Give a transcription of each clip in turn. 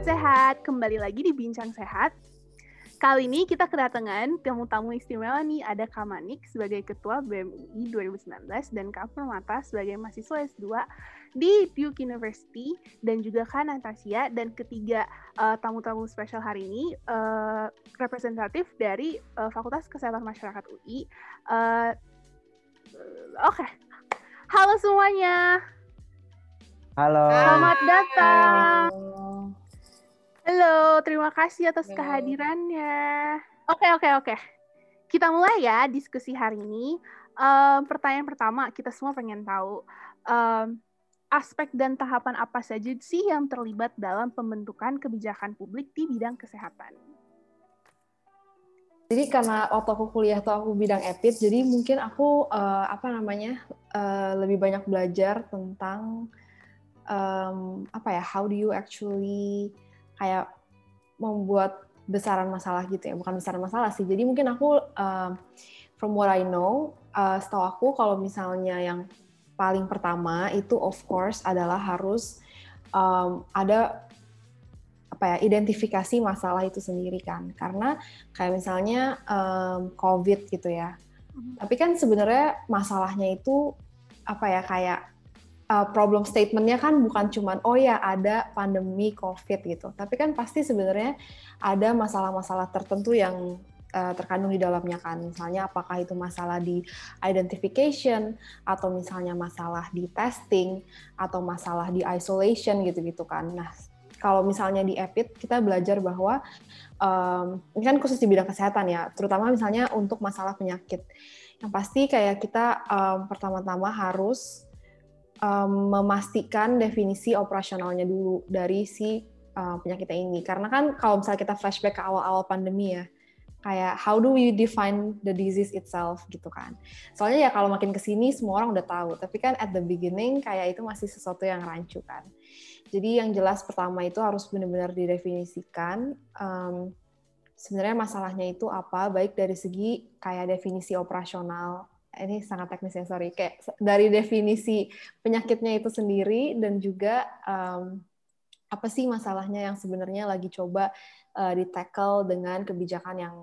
Sobat Sehat, kembali lagi di Bincang Sehat. Kali ini kita kedatangan tamu-tamu istimewa nih, ada Kamanik sebagai Ketua BMI 2019 dan Kak Permata sebagai mahasiswa S2 di Duke University dan juga Kak Natasha dan ketiga uh, tamu-tamu spesial hari ini uh, representatif dari uh, Fakultas Kesehatan Masyarakat UI. Uh, Oke, okay. halo semuanya. Halo. Selamat datang. Halo. Halo, terima kasih atas Halo. kehadirannya. Oke, oke, oke. Kita mulai ya diskusi hari ini. Um, pertanyaan pertama, kita semua pengen tahu um, aspek dan tahapan apa saja sih yang terlibat dalam pembentukan kebijakan publik di bidang kesehatan. Jadi karena waktu aku kuliah tuh aku bidang epid, jadi mungkin aku uh, apa namanya uh, lebih banyak belajar tentang um, apa ya, how do you actually kayak membuat besaran masalah gitu ya. Bukan besaran masalah sih. Jadi mungkin aku uh, from what I know uh, setahu aku kalau misalnya yang paling pertama itu of course adalah harus um, ada apa ya identifikasi masalah itu sendiri kan. Karena kayak misalnya um, COVID gitu ya. Mm-hmm. tapi kan sebenarnya masalahnya itu apa ya kayak uh, problem statementnya kan bukan cuman oh ya ada pandemi COVID gitu, tapi kan pasti sebenarnya ada masalah-masalah tertentu yang uh, terkandung di dalamnya kan. Misalnya apakah itu masalah di identification atau misalnya masalah di testing atau masalah di isolation gitu-gitu kan. Nah, kalau misalnya di EPID kita belajar bahwa um, ini kan khusus di bidang kesehatan ya, terutama misalnya untuk masalah penyakit. Yang pasti kayak kita um, pertama-tama harus um, memastikan definisi operasionalnya dulu dari si uh, penyakitnya ini. Karena kan kalau misalnya kita flashback ke awal-awal pandemi ya, kayak how do we define the disease itself gitu kan. Soalnya ya kalau makin ke sini semua orang udah tahu, tapi kan at the beginning kayak itu masih sesuatu yang rancu kan. Jadi yang jelas pertama itu harus benar-benar didefinisikan um, sebenarnya masalahnya itu apa, baik dari segi kayak definisi operasional ini sangat teknis ya sorry. Kayak dari definisi penyakitnya itu sendiri dan juga um, apa sih masalahnya yang sebenarnya lagi coba uh, di tackle dengan kebijakan yang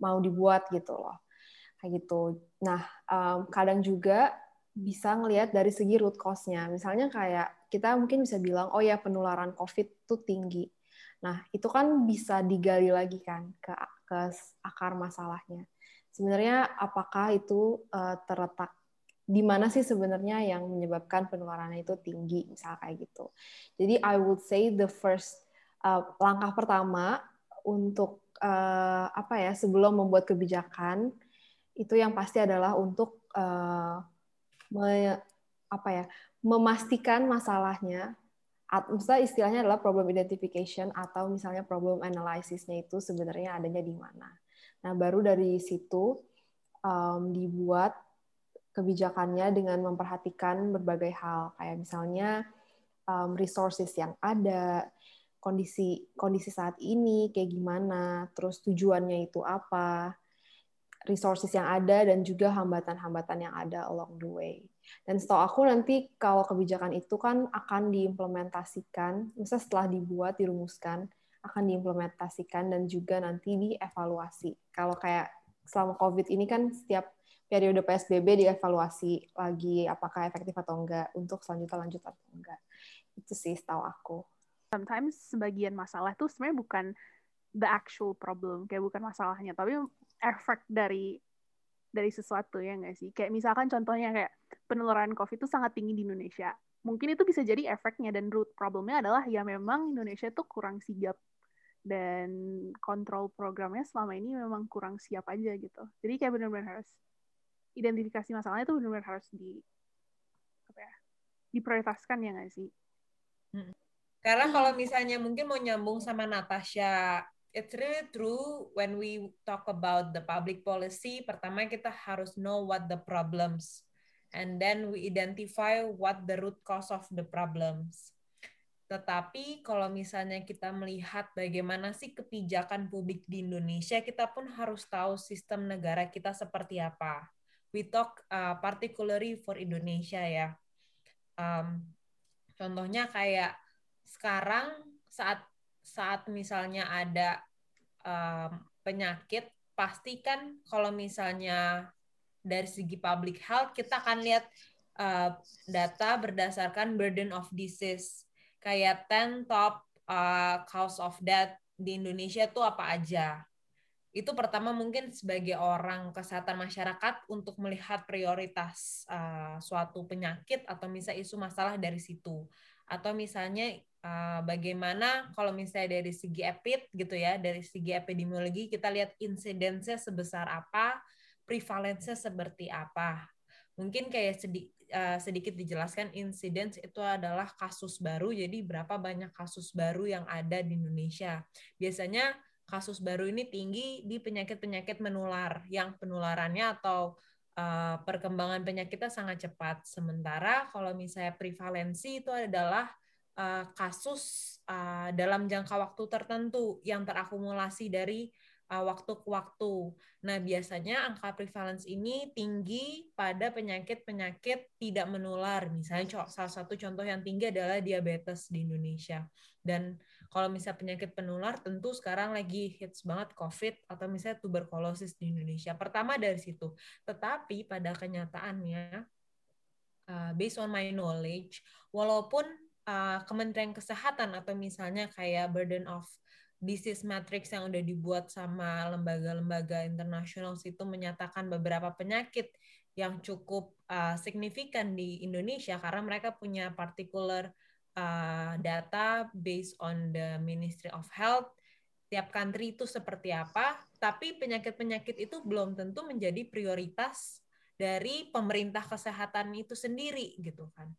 mau dibuat gitu loh. Kayak gitu. Nah um, kadang juga bisa ngelihat dari segi root cause-nya. Misalnya kayak kita mungkin bisa bilang oh ya penularan covid itu tinggi. Nah itu kan bisa digali lagi kan ke ke akar masalahnya sebenarnya apakah itu uh, terletak di mana sih sebenarnya yang menyebabkan penularannya itu tinggi, misal kayak gitu. Jadi I would say the first uh, langkah pertama untuk uh, apa ya sebelum membuat kebijakan itu yang pasti adalah untuk uh, me, apa ya memastikan masalahnya misalnya istilahnya adalah problem identification atau misalnya problem analysisnya itu sebenarnya adanya di mana. Nah, baru dari situ um, dibuat kebijakannya dengan memperhatikan berbagai hal, kayak misalnya um, resources yang ada, kondisi kondisi saat ini kayak gimana, terus tujuannya itu apa, resources yang ada dan juga hambatan-hambatan yang ada along the way. Dan setahu aku nanti kalau kebijakan itu kan akan diimplementasikan, misalnya setelah dibuat, dirumuskan, akan diimplementasikan dan juga nanti dievaluasi. Kalau kayak selama COVID ini kan setiap periode PSBB dievaluasi lagi apakah efektif atau enggak untuk selanjutnya lanjut atau enggak. Itu sih setahu aku. Sometimes sebagian masalah tuh sebenarnya bukan the actual problem, kayak bukan masalahnya, tapi efek dari dari sesuatu ya nggak sih? Kayak misalkan contohnya kayak penularan COVID itu sangat tinggi di Indonesia. Mungkin itu bisa jadi efeknya dan root problemnya adalah ya memang Indonesia tuh kurang sigap dan kontrol programnya selama ini memang kurang siap aja gitu. Jadi kayak benar-benar harus identifikasi masalahnya itu benar-benar harus di apa ya diprioritaskan ya nggak sih? Hmm. Karena kalau misalnya mungkin mau nyambung sama Natasha, it's really true when we talk about the public policy. Pertama kita harus know what the problems, and then we identify what the root cause of the problems tetapi kalau misalnya kita melihat bagaimana sih kebijakan publik di Indonesia, kita pun harus tahu sistem negara kita seperti apa. We talk uh, particularly for Indonesia ya. Um, contohnya kayak sekarang saat saat misalnya ada um, penyakit, pastikan kalau misalnya dari segi public health kita akan lihat uh, data berdasarkan burden of disease kayak 10 top uh, cause of death di Indonesia tuh apa aja. Itu pertama mungkin sebagai orang kesehatan masyarakat untuk melihat prioritas uh, suatu penyakit atau misalnya isu masalah dari situ. Atau misalnya uh, bagaimana kalau misalnya dari segi epid gitu ya, dari segi epidemiologi kita lihat insidensnya sebesar apa, prevalensinya seperti apa. Mungkin kayak sedi uh, sedikit dijelaskan incidence itu adalah kasus baru, jadi berapa banyak kasus baru yang ada di Indonesia. Biasanya kasus baru ini tinggi di penyakit-penyakit menular yang penularannya atau uh, perkembangan penyakitnya sangat cepat. Sementara kalau misalnya prevalensi itu adalah uh, kasus dalam jangka waktu tertentu yang terakumulasi dari waktu ke waktu. Nah, biasanya angka prevalence ini tinggi pada penyakit-penyakit tidak menular. Misalnya salah satu contoh yang tinggi adalah diabetes di Indonesia. Dan kalau misalnya penyakit penular tentu sekarang lagi hits banget COVID atau misalnya tuberkulosis di Indonesia. Pertama dari situ. Tetapi pada kenyataannya uh, based on my knowledge, walaupun uh, Kementerian Kesehatan atau misalnya kayak burden of disease matrix yang udah dibuat sama lembaga-lembaga internasional itu menyatakan beberapa penyakit yang cukup uh, signifikan di Indonesia karena mereka punya particular uh, data based on the Ministry of Health. Tiap country itu seperti apa tapi penyakit-penyakit itu belum tentu menjadi prioritas dari pemerintah kesehatan itu sendiri gitu kan.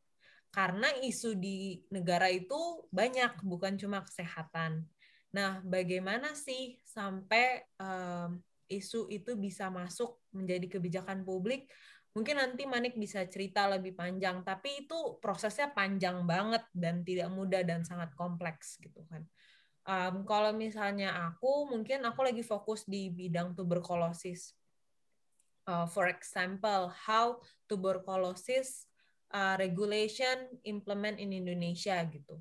Karena isu di negara itu banyak bukan cuma kesehatan Nah, bagaimana sih sampai um, isu itu bisa masuk menjadi kebijakan publik? Mungkin nanti Manik bisa cerita lebih panjang, tapi itu prosesnya panjang banget dan tidak mudah dan sangat kompleks gitu kan. Um, kalau misalnya aku, mungkin aku lagi fokus di bidang tuberkulosis. Uh, for example, how tuberculosis uh, regulation implement in Indonesia gitu.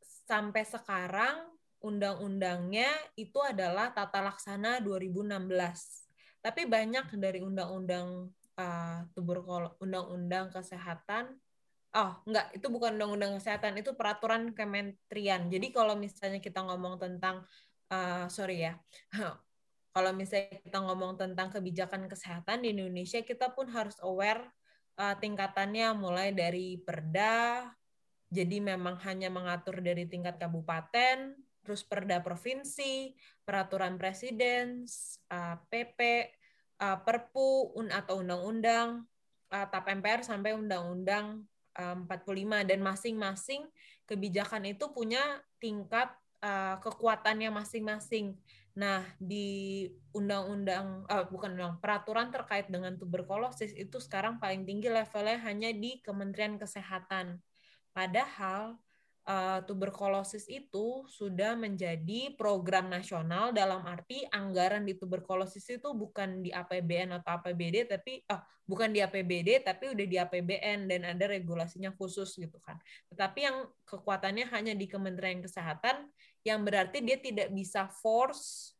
Sampai sekarang undang-undangnya itu adalah tata laksana 2016. Tapi banyak dari undang-undang uh, undang-undang kesehatan, oh enggak, itu bukan undang-undang kesehatan, itu peraturan kementerian. Jadi kalau misalnya kita ngomong tentang, uh, sorry ya, kalau misalnya kita ngomong tentang kebijakan kesehatan di Indonesia, kita pun harus aware uh, tingkatannya mulai dari perda, jadi memang hanya mengatur dari tingkat kabupaten, terus perda provinsi, peraturan presiden, PP, uh, Perpu, atau undang-undang, uh, TAP MPR sampai undang-undang uh, 45 dan masing-masing kebijakan itu punya tingkat kekuatannya masing-masing. Nah, di undang-undang uh, bukan undang peraturan terkait dengan tuberkulosis itu sekarang paling tinggi levelnya hanya di Kementerian Kesehatan. Padahal uh, tuberkulosis itu sudah menjadi program nasional dalam arti anggaran di tuberkulosis itu bukan di APBN atau APBD tapi oh, bukan di APBD tapi udah di APBN dan ada regulasinya khusus gitu kan. Tetapi yang kekuatannya hanya di Kementerian Kesehatan yang berarti dia tidak bisa force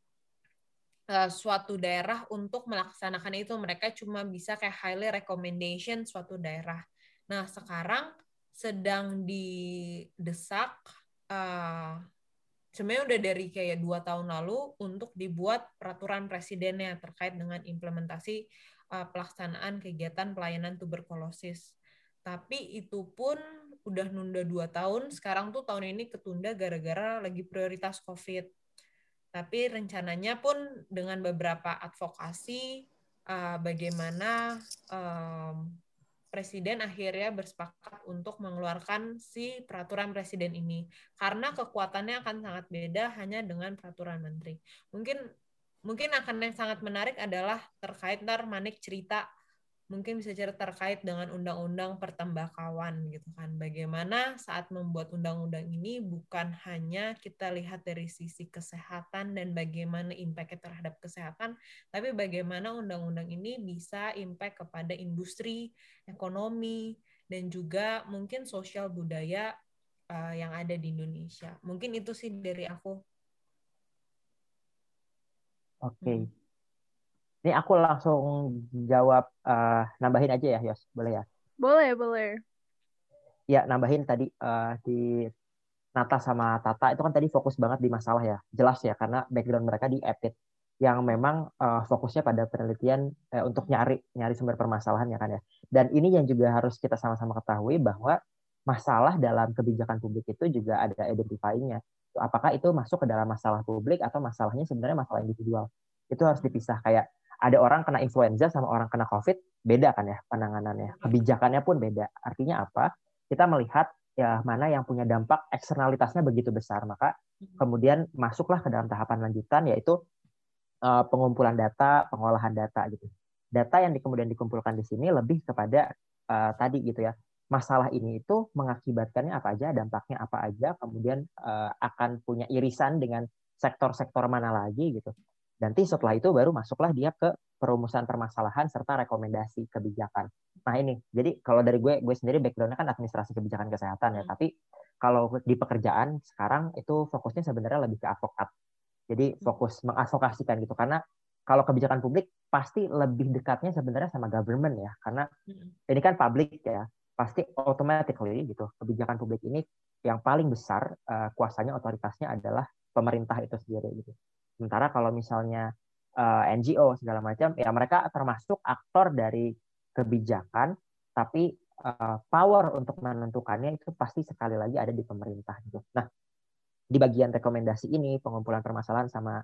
uh, suatu daerah untuk melaksanakan itu. Mereka cuma bisa kayak highly recommendation suatu daerah. Nah, sekarang sedang didesak uh, sebenarnya udah dari kayak dua tahun lalu untuk dibuat peraturan presidennya terkait dengan implementasi uh, pelaksanaan kegiatan pelayanan tuberkulosis. Tapi itu pun udah nunda dua tahun. Sekarang tuh tahun ini ketunda gara-gara lagi prioritas COVID. Tapi rencananya pun dengan beberapa advokasi uh, bagaimana um, presiden akhirnya bersepakat untuk mengeluarkan si peraturan presiden ini karena kekuatannya akan sangat beda hanya dengan peraturan menteri. Mungkin mungkin akan yang sangat menarik adalah terkait ntar Manik cerita mungkin bisa cerita terkait dengan undang-undang pertembakawan gitu kan. Bagaimana saat membuat undang-undang ini bukan hanya kita lihat dari sisi kesehatan dan bagaimana impact terhadap kesehatan, tapi bagaimana undang-undang ini bisa impact kepada industri, ekonomi, dan juga mungkin sosial budaya uh, yang ada di Indonesia. Mungkin itu sih dari aku. Oke. Okay. Ini aku langsung jawab uh, nambahin aja ya, Yos. Boleh ya? Boleh, boleh. Ya, nambahin tadi uh, di Nata sama Tata itu kan tadi fokus banget di masalah ya. Jelas ya, karena background mereka di EPIT yang memang uh, fokusnya pada penelitian uh, untuk nyari nyari sumber permasalahan ya kan ya. Dan ini yang juga harus kita sama-sama ketahui bahwa masalah dalam kebijakan publik itu juga ada identifying-nya. Apakah itu masuk ke dalam masalah publik atau masalahnya sebenarnya masalah individual. Itu harus dipisah kayak ada orang kena influenza sama orang kena COVID, beda kan ya penanganannya. Kebijakannya pun beda. Artinya apa? Kita melihat ya mana yang punya dampak eksternalitasnya begitu besar. Maka kemudian masuklah ke dalam tahapan lanjutan yaitu uh, pengumpulan data, pengolahan data gitu. Data yang kemudian dikumpulkan di sini lebih kepada uh, tadi gitu ya. Masalah ini itu mengakibatkannya apa aja, dampaknya apa aja, kemudian uh, akan punya irisan dengan sektor-sektor mana lagi gitu. Nanti setelah itu baru masuklah dia ke perumusan permasalahan serta rekomendasi kebijakan. Nah ini, jadi kalau dari gue, gue sendiri backgroundnya kan administrasi kebijakan kesehatan ya, hmm. tapi kalau di pekerjaan sekarang itu fokusnya sebenarnya lebih ke advokat. Jadi hmm. fokus mengadvokasikan gitu, karena kalau kebijakan publik pasti lebih dekatnya sebenarnya sama government ya, karena hmm. ini kan publik ya, pasti automatically gitu kebijakan publik ini yang paling besar uh, kuasanya otoritasnya adalah pemerintah itu sendiri gitu. Sementara kalau misalnya uh, eh, NGO segala macam, ya mereka termasuk aktor dari kebijakan, tapi uh, power untuk menentukannya itu pasti sekali lagi ada di pemerintah gitu. Nah, di bagian rekomendasi ini pengumpulan permasalahan sama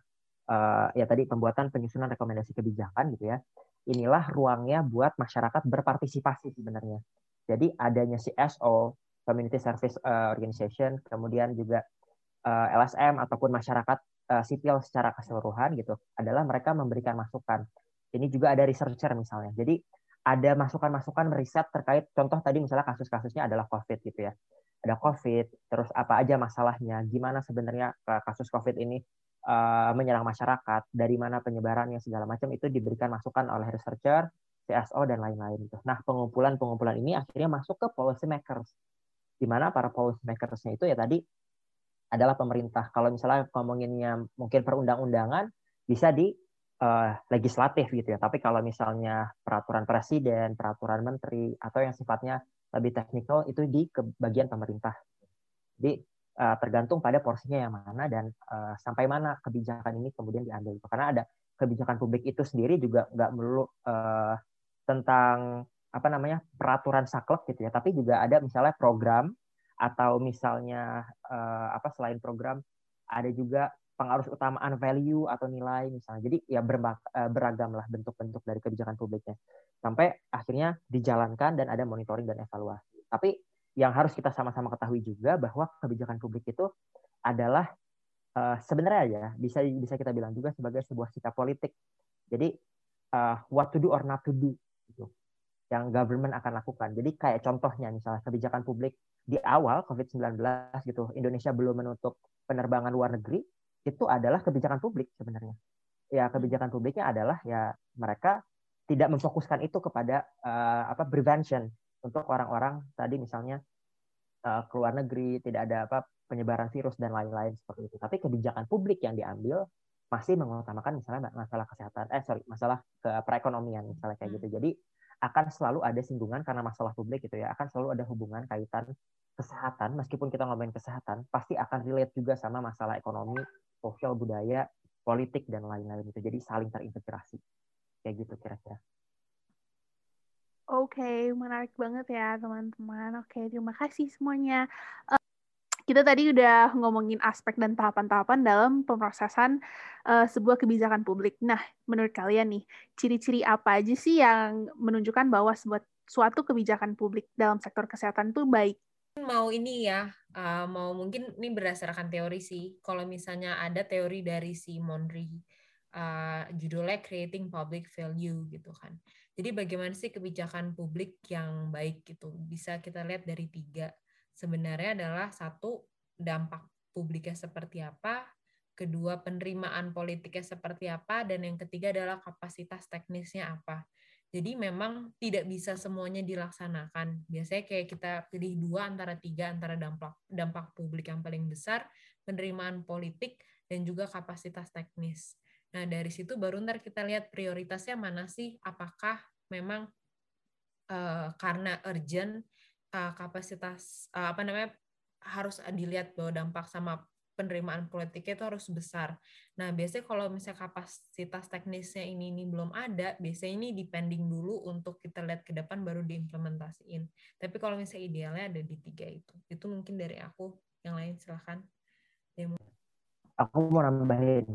uh, ya tadi pembuatan penyusunan rekomendasi kebijakan gitu ya. Inilah ruangnya buat masyarakat berpartisipasi sebenarnya. Jadi adanya CSO, Community Service Organization, kemudian juga LSM ataupun masyarakat uh, sipil secara keseluruhan gitu adalah mereka memberikan masukan. Ini juga ada researcher misalnya. Jadi ada masukan-masukan riset terkait contoh tadi misalnya kasus-kasusnya adalah COVID gitu ya. Ada COVID, terus apa aja masalahnya, gimana sebenarnya kasus COVID ini uh, menyerang masyarakat, dari mana penyebarannya segala macam itu diberikan masukan oleh researcher, CSO dan lain-lain gitu. Nah, pengumpulan-pengumpulan ini akhirnya masuk ke policy makers. Di mana para policy makersnya itu ya tadi adalah pemerintah. Kalau misalnya ngomonginnya mungkin perundang-undangan bisa di uh, legislatif gitu ya. Tapi kalau misalnya peraturan presiden, peraturan menteri atau yang sifatnya lebih teknikal itu di bagian pemerintah. Jadi uh, tergantung pada porsinya yang mana dan uh, sampai mana kebijakan ini kemudian diambil. Karena ada kebijakan publik itu sendiri juga nggak melulu uh, tentang apa namanya peraturan saklek gitu ya, tapi juga ada misalnya program atau misalnya uh, apa selain program ada juga pengaruh utamaan value atau nilai misalnya. Jadi ya eh, beragam lah bentuk-bentuk dari kebijakan publiknya. Sampai akhirnya dijalankan dan ada monitoring dan evaluasi. Tapi yang harus kita sama-sama ketahui juga bahwa kebijakan publik itu adalah uh, sebenarnya ya bisa bisa kita bilang juga sebagai sebuah sikap politik. Jadi uh, what to do or not to do gitu. Yang government akan lakukan. Jadi kayak contohnya misalnya kebijakan publik di awal COVID-19 gitu, Indonesia belum menutup penerbangan luar negeri, itu adalah kebijakan publik sebenarnya. Ya kebijakan publiknya adalah ya mereka tidak memfokuskan itu kepada uh, apa prevention untuk orang-orang tadi misalnya uh, ke luar negeri, tidak ada apa penyebaran virus dan lain-lain seperti itu. Tapi kebijakan publik yang diambil masih mengutamakan misalnya masalah kesehatan, eh sorry masalah ke perekonomian misalnya kayak gitu. Jadi akan selalu ada singgungan karena masalah publik gitu ya. Akan selalu ada hubungan kaitan kesehatan. Meskipun kita ngomongin kesehatan pasti akan relate juga sama masalah ekonomi sosial budaya politik dan lain-lain itu jadi saling terintegrasi. Kayak gitu kira-kira. Oke, okay, menarik banget ya teman-teman. Oke, okay, terima kasih semuanya. Uh, kita tadi udah ngomongin aspek dan tahapan-tahapan dalam pemrosesan uh, sebuah kebijakan publik. Nah, menurut kalian nih, ciri-ciri apa aja sih yang menunjukkan bahwa sebuah suatu kebijakan publik dalam sektor kesehatan itu baik? Mau ini ya, uh, mau mungkin ini berdasarkan teori sih. Kalau misalnya ada teori dari si Monry, uh, judulnya Creating Public Value gitu kan. Jadi bagaimana sih kebijakan publik yang baik gitu? Bisa kita lihat dari tiga sebenarnya adalah satu dampak publiknya seperti apa, kedua penerimaan politiknya seperti apa, dan yang ketiga adalah kapasitas teknisnya apa. Jadi memang tidak bisa semuanya dilaksanakan. Biasanya kayak kita pilih dua antara tiga antara dampak dampak publik yang paling besar, penerimaan politik dan juga kapasitas teknis. Nah dari situ baru ntar kita lihat prioritasnya mana sih? Apakah memang uh, karena urgent uh, kapasitas uh, apa namanya harus dilihat bahwa dampak sama penerimaan politiknya itu harus besar. Nah, biasanya kalau misalnya kapasitas teknisnya ini ini belum ada, biasanya ini depending dulu untuk kita lihat ke depan baru diimplementasiin. Tapi kalau misalnya idealnya ada di tiga itu. Itu mungkin dari aku. Yang lain silahkan. Aku mau nambahin.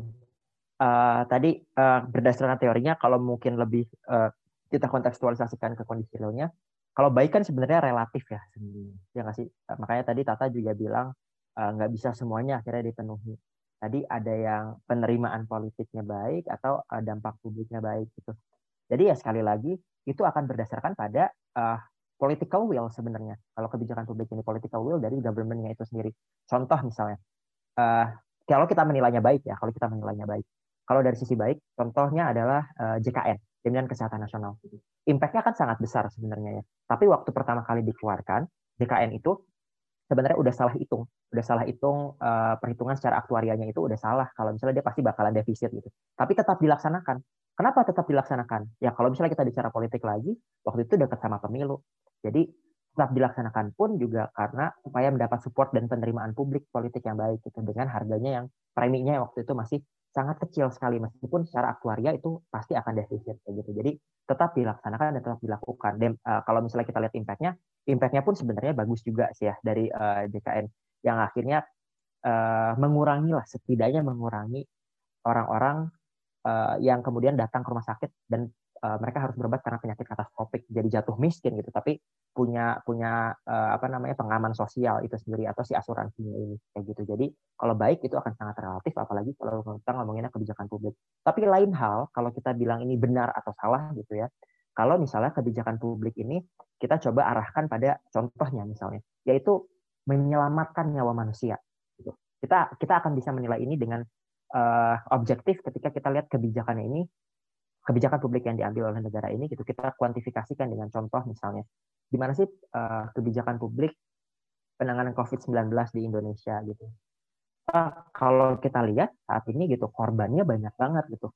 Uh, tadi uh, berdasarkan teorinya, kalau mungkin lebih uh, kita kontekstualisasikan ke kondisi realnya, kalau baik kan sebenarnya relatif ya sebenarnya. Ya nggak sih? Makanya tadi Tata juga bilang Eh, nggak bisa semuanya akhirnya dipenuhi. Tadi ada yang penerimaan politiknya baik atau uh, dampak publiknya baik gitu. Jadi ya sekali lagi itu akan berdasarkan pada uh, political will sebenarnya. Kalau kebijakan publik ini political will dari governmentnya itu sendiri. Contoh misalnya, uh, kalau kita menilainya baik ya, kalau kita menilainya baik. Kalau dari sisi baik, contohnya adalah uh, JKN, Jaminan Kesehatan Nasional. Impact-nya kan sangat besar sebenarnya ya. Tapi waktu pertama kali dikeluarkan, JKN itu sebenarnya udah salah hitung, udah salah hitung uh, perhitungan secara aktuarianya itu udah salah kalau misalnya dia pasti bakalan defisit gitu. Tapi tetap dilaksanakan. Kenapa tetap dilaksanakan? Ya kalau misalnya kita bicara politik lagi, waktu itu dekat sama pemilu. Jadi tetap dilaksanakan pun juga karena supaya mendapat support dan penerimaan publik politik yang baik gitu dengan harganya yang preminya waktu itu masih sangat kecil sekali meskipun secara aktuaria itu pasti akan defisit kayak gitu. Jadi tetap dilaksanakan dan tetap dilakukan. Dan uh, kalau misalnya kita lihat impact-nya, impact-nya pun sebenarnya bagus juga sih ya dari uh, eh, JKN yang akhirnya uh, mengurangi lah setidaknya mengurangi orang-orang uh, yang kemudian datang ke rumah sakit dan uh, mereka harus berobat karena penyakit katastrofik jadi jatuh miskin gitu tapi punya punya uh, apa namanya pengaman sosial itu sendiri atau si asuransinya ini kayak gitu jadi kalau baik itu akan sangat relatif apalagi kalau kita ngomonginnya kebijakan publik tapi lain hal kalau kita bilang ini benar atau salah gitu ya kalau misalnya kebijakan publik ini kita coba arahkan pada contohnya misalnya yaitu menyelamatkan nyawa manusia gitu. kita kita akan bisa menilai ini dengan uh, objektif ketika kita lihat kebijakannya ini kebijakan publik yang diambil oleh negara ini gitu kita kuantifikasikan dengan contoh misalnya. Di mana sih uh, kebijakan publik penanganan COVID-19 di Indonesia gitu. Uh, kalau kita lihat saat ini gitu korbannya banyak banget gitu.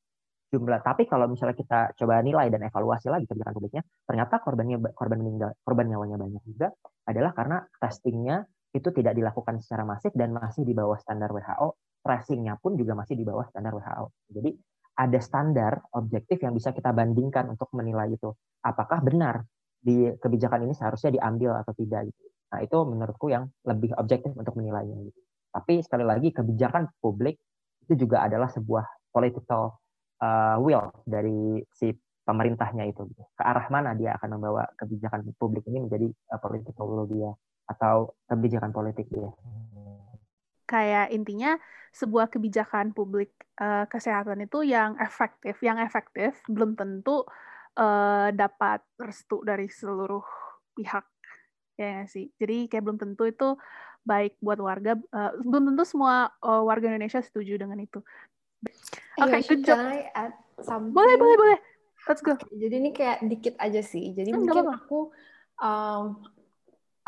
Jumlah tapi kalau misalnya kita coba nilai dan evaluasi lagi kebijakan publiknya ternyata korbannya korban meninggal korban nyawanya banyak juga adalah karena testingnya itu tidak dilakukan secara masif dan masih di bawah standar WHO tracingnya pun juga masih di bawah standar WHO jadi ada standar objektif yang bisa kita bandingkan untuk menilai itu. Apakah benar di kebijakan ini seharusnya diambil atau tidak gitu. Nah, itu menurutku yang lebih objektif untuk menilainya gitu. Tapi sekali lagi kebijakan publik itu juga adalah sebuah political uh, will dari si pemerintahnya itu gitu. Ke arah mana dia akan membawa kebijakan publik ini menjadi uh, political will dia atau kebijakan politik dia kayak intinya sebuah kebijakan publik uh, kesehatan itu yang efektif, yang efektif belum tentu uh, dapat restu dari seluruh pihak ya sih. Jadi kayak belum tentu itu baik buat warga, uh, belum tentu semua uh, warga Indonesia setuju dengan itu. Oke, okay, good job. Boleh, boleh, boleh. Let's go. Okay, jadi ini kayak dikit aja sih. Jadi hmm, mungkin aku um,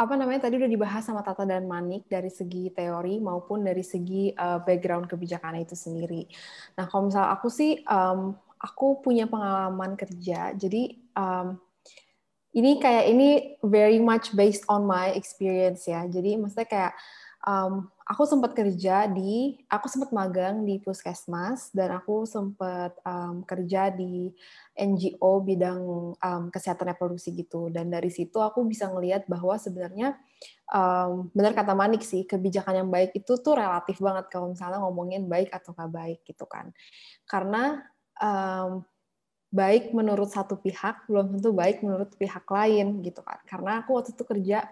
apa namanya tadi udah dibahas sama Tata dan Manik dari segi teori maupun dari segi uh, background kebijakan itu sendiri. Nah, kalau misal aku sih um, aku punya pengalaman kerja, jadi um, ini kayak ini very much based on my experience ya. Jadi maksudnya kayak um, aku sempat kerja di, aku sempat magang di puskesmas dan aku sempat um, kerja di NGO bidang um, kesehatan reproduksi gitu. Dan dari situ aku bisa ngelihat bahwa sebenarnya um, benar kata Manik sih kebijakan yang baik itu tuh relatif banget kalau misalnya ngomongin baik atau nggak baik gitu kan. Karena um, baik menurut satu pihak belum tentu baik menurut pihak lain gitu kan. Karena aku waktu itu kerja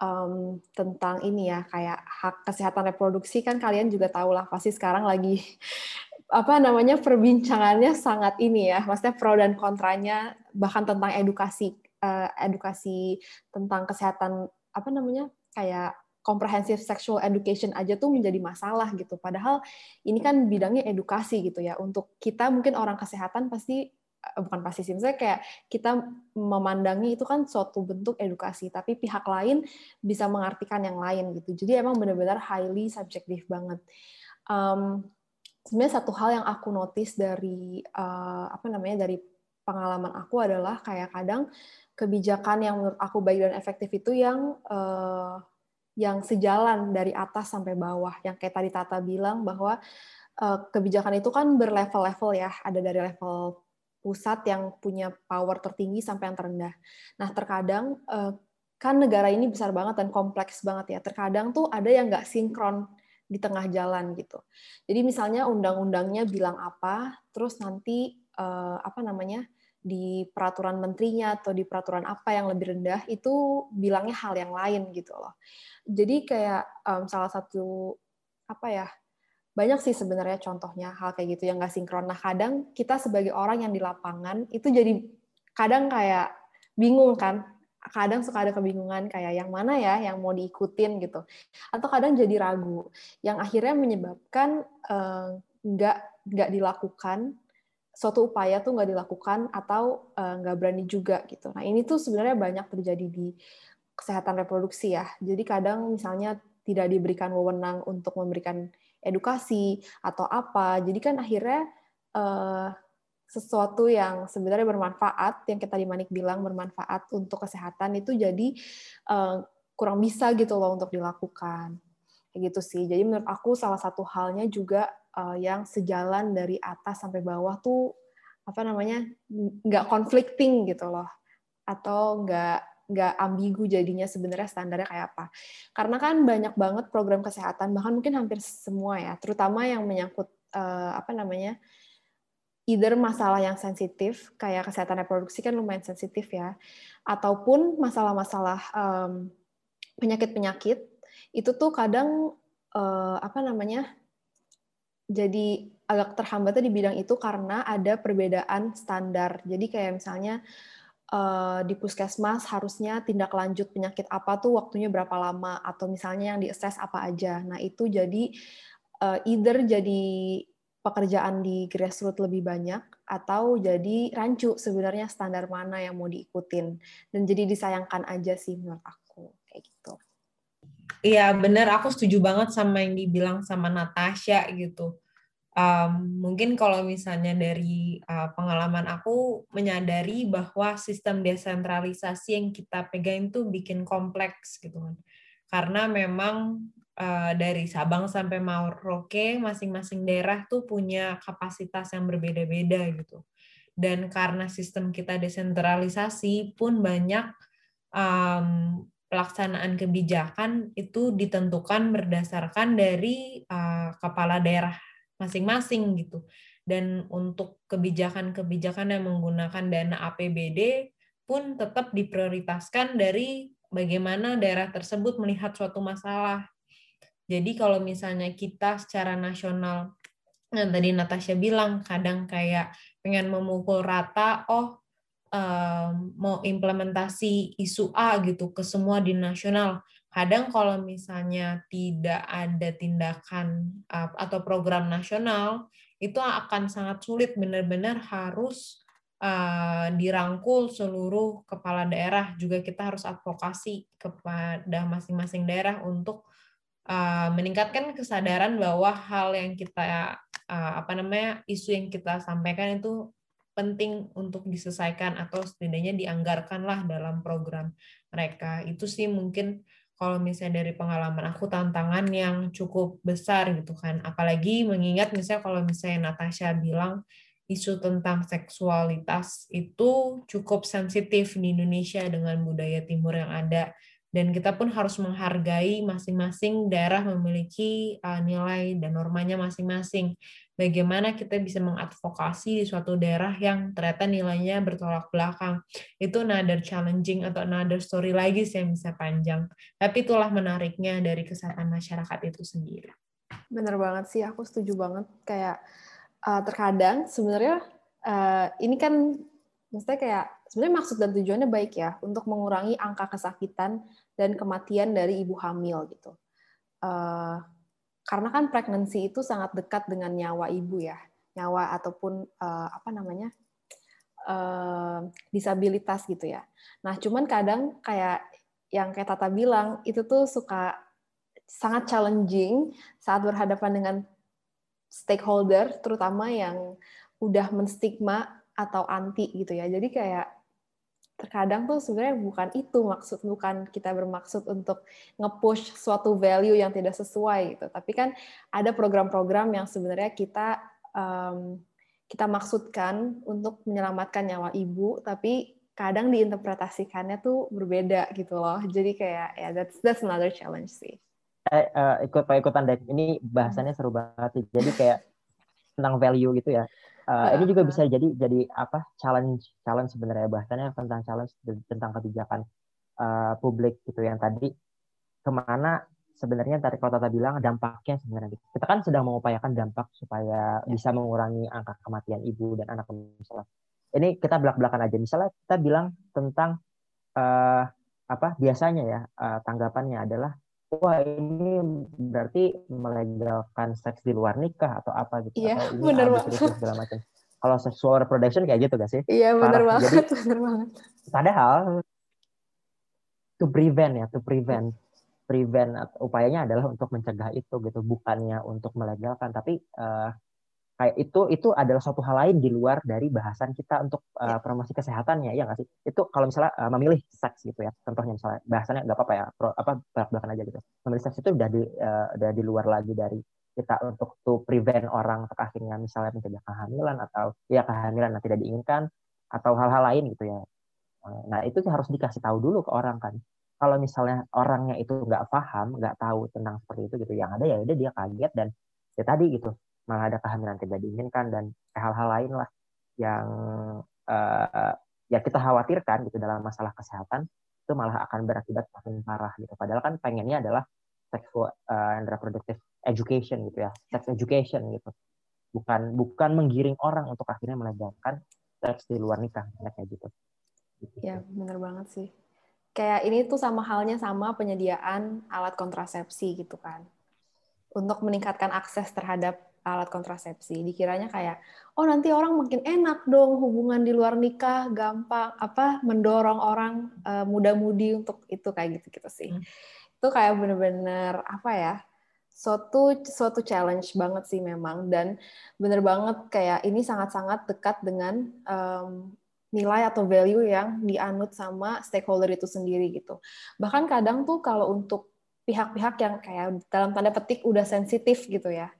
um, tentang ini ya kayak hak kesehatan reproduksi kan kalian juga tahu lah pasti sekarang lagi apa namanya perbincangannya sangat ini ya maksudnya pro dan kontranya bahkan tentang edukasi uh, edukasi tentang kesehatan apa namanya kayak comprehensive sexual education aja tuh menjadi masalah gitu. Padahal ini kan bidangnya edukasi gitu ya untuk kita mungkin orang kesehatan pasti bukan pasti sih, misalnya kayak kita memandangi itu kan suatu bentuk edukasi, tapi pihak lain bisa mengartikan yang lain gitu. Jadi emang benar-benar highly subjektif banget. Um, sebenarnya satu hal yang aku notice dari uh, apa namanya dari pengalaman aku adalah kayak kadang kebijakan yang menurut aku baik dan efektif itu yang uh, yang sejalan dari atas sampai bawah. Yang kayak tadi Tata bilang bahwa kebijakan itu kan berlevel-level ya. Ada dari level pusat yang punya power tertinggi sampai yang terendah. Nah terkadang uh, kan negara ini besar banget dan kompleks banget ya. Terkadang tuh ada yang nggak sinkron di tengah jalan gitu. Jadi misalnya undang-undangnya bilang apa, terus nanti uh, apa namanya di peraturan menterinya atau di peraturan apa yang lebih rendah itu bilangnya hal yang lain gitu loh. Jadi kayak um, salah satu apa ya banyak sih sebenarnya contohnya hal kayak gitu yang nggak sinkron. Nah kadang kita sebagai orang yang di lapangan itu jadi kadang kayak bingung kan. Kadang suka ada kebingungan kayak yang mana ya yang mau diikutin gitu. Atau kadang jadi ragu yang akhirnya menyebabkan nggak uh, nggak dilakukan suatu upaya tuh nggak dilakukan atau uh, nggak berani juga gitu. Nah ini tuh sebenarnya banyak terjadi di kesehatan reproduksi ya. Jadi kadang misalnya tidak diberikan wewenang untuk memberikan edukasi atau apa. Jadi kan akhirnya uh, sesuatu yang sebenarnya bermanfaat, yang kita di Manik bilang bermanfaat untuk kesehatan itu jadi uh, kurang bisa gitu loh untuk dilakukan. Kayak gitu sih. Jadi menurut aku salah satu halnya juga uh, yang sejalan dari atas sampai bawah tuh apa namanya nggak conflicting gitu loh atau nggak nggak ambigu jadinya sebenarnya standarnya kayak apa karena kan banyak banget program kesehatan bahkan mungkin hampir semua ya terutama yang menyangkut uh, apa namanya either masalah yang sensitif kayak kesehatan reproduksi kan lumayan sensitif ya ataupun masalah-masalah um, penyakit-penyakit itu tuh kadang uh, apa namanya jadi agak terhambatnya di bidang itu karena ada perbedaan standar. Jadi kayak misalnya uh, di puskesmas harusnya tindak lanjut penyakit apa tuh waktunya berapa lama atau misalnya yang di assess apa aja. Nah itu jadi uh, either jadi pekerjaan di grassroots lebih banyak atau jadi rancu sebenarnya standar mana yang mau diikutin dan jadi disayangkan aja sih menurut aku kayak gitu. Iya bener, aku setuju banget sama yang dibilang sama Natasha gitu. Um, mungkin kalau misalnya dari uh, pengalaman aku menyadari bahwa sistem desentralisasi yang kita pegang itu bikin kompleks gitu kan. Karena memang uh, dari Sabang sampai Merauke masing-masing daerah tuh punya kapasitas yang berbeda-beda gitu. Dan karena sistem kita desentralisasi pun banyak um, pelaksanaan kebijakan itu ditentukan berdasarkan dari uh, kepala daerah masing-masing gitu. Dan untuk kebijakan-kebijakan yang menggunakan dana APBD pun tetap diprioritaskan dari bagaimana daerah tersebut melihat suatu masalah. Jadi kalau misalnya kita secara nasional, yang tadi Natasha bilang, kadang kayak pengen memukul rata, oh mau implementasi isu A gitu ke semua di nasional. Kadang kalau misalnya tidak ada tindakan atau program nasional, itu akan sangat sulit benar-benar harus uh, dirangkul seluruh kepala daerah. Juga kita harus advokasi kepada masing-masing daerah untuk uh, meningkatkan kesadaran bahwa hal yang kita uh, apa namanya isu yang kita sampaikan itu penting untuk diselesaikan atau setidaknya dianggarkanlah dalam program mereka. Itu sih mungkin kalau misalnya dari pengalaman aku tantangan yang cukup besar gitu kan. Apalagi mengingat misalnya kalau misalnya Natasha bilang isu tentang seksualitas itu cukup sensitif di Indonesia dengan budaya timur yang ada dan kita pun harus menghargai masing-masing daerah memiliki uh, nilai dan normanya masing-masing. Bagaimana kita bisa mengadvokasi di suatu daerah yang ternyata nilainya bertolak belakang. Itu another challenging atau another story lagi sih yang bisa panjang. Tapi itulah menariknya dari kesehatan masyarakat itu sendiri. Bener banget sih, aku setuju banget. Kayak uh, terkadang sebenarnya uh, ini kan maksudnya kayak sebenarnya maksud dan tujuannya baik ya untuk mengurangi angka kesakitan dan kematian dari ibu hamil gitu. Uh, karena kan pregnancy itu sangat dekat dengan nyawa ibu ya, nyawa ataupun uh, apa namanya uh, disabilitas gitu ya. Nah, cuman kadang kayak yang kayak Tata bilang itu tuh suka sangat challenging saat berhadapan dengan stakeholder, terutama yang udah menstigma atau anti gitu ya. Jadi kayak terkadang tuh sebenarnya bukan itu maksud bukan kita bermaksud untuk nge-push suatu value yang tidak sesuai gitu. Tapi kan ada program-program yang sebenarnya kita um, kita maksudkan untuk menyelamatkan nyawa ibu tapi kadang diinterpretasikannya tuh berbeda gitu loh. Jadi kayak ya that's that's another challenge sih. Eh, uh, ikut ikutan deh ini bahasannya seru banget jadi kayak tentang value gitu ya Uh, ini juga bisa jadi jadi apa challenge challenge sebenarnya bahasannya tentang challenge tentang kebijakan uh, publik gitu yang tadi. Ke mana sebenarnya tadi kalau Tata bilang dampaknya sebenarnya. Kita kan sedang mengupayakan dampak supaya ya. bisa mengurangi angka kematian ibu dan anak misalnya. Ini kita belak belakan aja. Misalnya kita bilang tentang uh, apa biasanya ya uh, tanggapannya adalah wah ini berarti melegalkan seks di luar nikah atau apa gitu iya, atau ini bener banget. segala macam. Kalau seksual reproduction kayak gitu gak sih? Iya bener Parah. banget Jadi, bener banget. padahal to prevent ya to prevent. Prevent upayanya adalah untuk mencegah itu gitu bukannya untuk melegalkan. Tapi uh, kayak itu itu adalah suatu hal lain di luar dari bahasan kita untuk uh, promosi kesehatannya ya nggak sih? Itu kalau misalnya uh, memilih seks gitu ya contohnya misalnya bahasannya nggak apa-apa ya pro, apa belak belakan aja gitu. Memilih seks itu udah di uh, udah di luar lagi dari kita untuk to prevent orang akhirnya misalnya mencegah kehamilan atau ya kehamilan yang tidak diinginkan atau hal-hal lain gitu ya. Nah itu harus dikasih tahu dulu ke orang kan. Kalau misalnya orangnya itu nggak paham nggak tahu tentang seperti itu gitu yang ada ya udah dia kaget dan ya tadi gitu malah ada kehamilan tidak diinginkan dan hal-hal lain lah yang uh, ya kita khawatirkan gitu dalam masalah kesehatan itu malah akan berakibat makin parah gitu. Padahal kan pengennya adalah sexual uh, and reproductive education gitu ya, sex education gitu. Bukan bukan menggiring orang untuk akhirnya melegalkan seks di luar nikah kayak gitu. gitu. Ya benar banget sih. Kayak ini tuh sama halnya sama penyediaan alat kontrasepsi gitu kan. Untuk meningkatkan akses terhadap alat kontrasepsi. Dikiranya kayak, oh nanti orang makin enak dong hubungan di luar nikah, gampang apa mendorong orang uh, muda-mudi untuk itu kayak gitu-gitu sih. Hmm. Itu kayak bener-bener apa ya? suatu suatu challenge banget sih memang dan bener banget kayak ini sangat-sangat dekat dengan um, nilai atau value yang dianut sama stakeholder itu sendiri gitu. Bahkan kadang tuh kalau untuk pihak-pihak yang kayak dalam tanda petik udah sensitif gitu ya,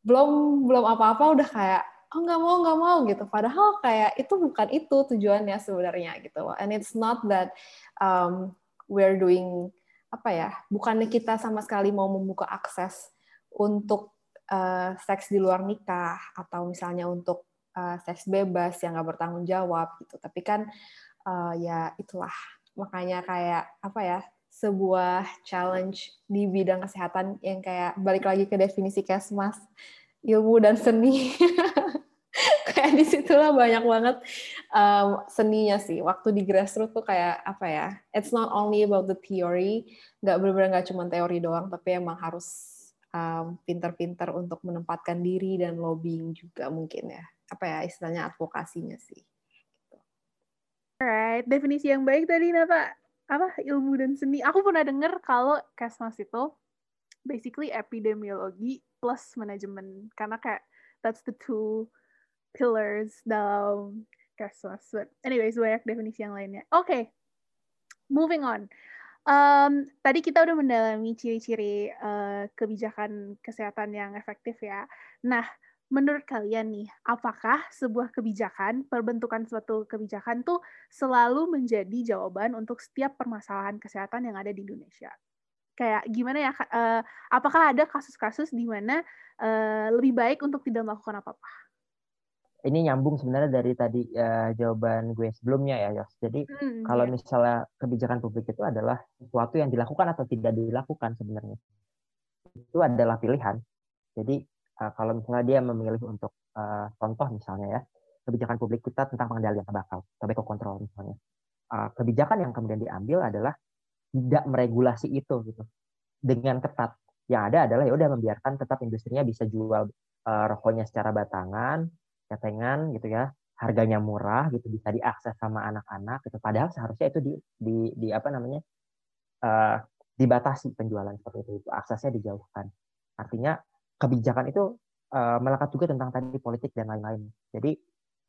belum belum apa-apa udah kayak oh nggak mau nggak mau gitu. Padahal kayak itu bukan itu tujuannya sebenarnya gitu and it's not that um, we're doing apa ya bukannya kita sama sekali mau membuka akses untuk uh, seks di luar nikah atau misalnya untuk uh, seks bebas yang nggak bertanggung jawab gitu. Tapi kan uh, ya itulah. Makanya kayak apa ya sebuah challenge di bidang kesehatan yang kayak balik lagi ke definisi kesmas ilmu dan seni. Kayak di situlah banyak banget um, seninya sih. Waktu di grassroots tuh kayak apa ya it's not only about the theory nggak benar-benar nggak cuma teori doang tapi emang harus um, pinter-pinter untuk menempatkan diri dan lobbying juga mungkin ya. Apa ya istilahnya advokasinya sih. Alright, definisi yang baik tadi Nata apa ilmu dan seni. Aku pernah dengar kalau Kesmas itu basically epidemiologi plus manajemen karena kayak that's the two pillars dalam Kesmas. But anyways, banyak definisi yang lainnya. Oke, okay. moving on. Um, tadi kita udah mendalami ciri-ciri uh, kebijakan kesehatan yang efektif ya. Nah, menurut kalian nih, apakah sebuah kebijakan, perbentukan suatu kebijakan tuh selalu menjadi jawaban untuk setiap permasalahan kesehatan yang ada di Indonesia? Kayak gimana ya, uh, apakah ada kasus-kasus di mana uh, lebih baik untuk tidak melakukan apa-apa? Ini nyambung sebenarnya dari tadi uh, jawaban gue sebelumnya ya, Yos. Jadi hmm, kalau yeah. misalnya kebijakan publik itu adalah sesuatu yang dilakukan atau tidak dilakukan sebenarnya. Itu adalah pilihan. Jadi uh, kalau misalnya dia memilih untuk uh, contoh misalnya ya kebijakan publik kita tentang pengendalian tembakau, tobacco control misalnya. Uh, kebijakan yang kemudian diambil adalah tidak meregulasi itu gitu. Dengan ketat. Yang ada adalah ya udah membiarkan tetap industrinya bisa jual uh, rokoknya secara batangan, ketengan gitu ya, harganya murah gitu bisa diakses sama anak-anak gitu. Padahal seharusnya itu di di, di apa namanya uh, dibatasi penjualan seperti itu. Aksesnya dijauhkan. Artinya kebijakan itu uh, melekat juga tentang tadi politik dan lain-lain. Jadi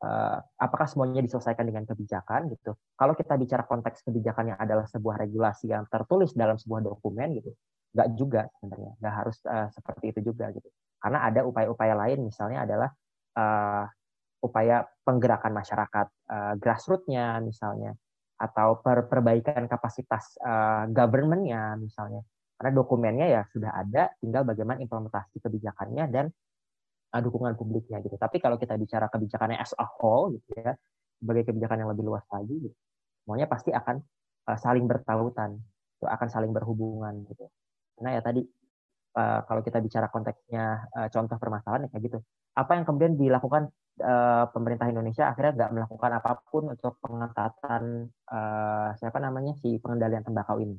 uh, apakah semuanya diselesaikan dengan kebijakan gitu? Kalau kita bicara konteks kebijakan yang adalah sebuah regulasi yang tertulis dalam sebuah dokumen gitu nggak juga sebenarnya. Nggak harus uh, seperti itu juga gitu. Karena ada upaya-upaya lain misalnya adalah uh, upaya penggerakan masyarakat uh, grassroots-nya misalnya atau per perbaikan kapasitas uh, government-nya misalnya karena dokumennya ya sudah ada tinggal bagaimana implementasi kebijakannya dan uh, dukungan publiknya gitu tapi kalau kita bicara kebijakannya as a whole gitu ya sebagai kebijakan yang lebih luas lagi gitu, semuanya pasti akan uh, saling bertautan itu akan saling berhubungan gitu karena ya tadi uh, kalau kita bicara konteksnya uh, contoh permasalahan ya kayak gitu apa yang kemudian dilakukan pemerintah Indonesia akhirnya nggak melakukan apa pun untuk pengetatan siapa namanya si pengendalian tembakau ini.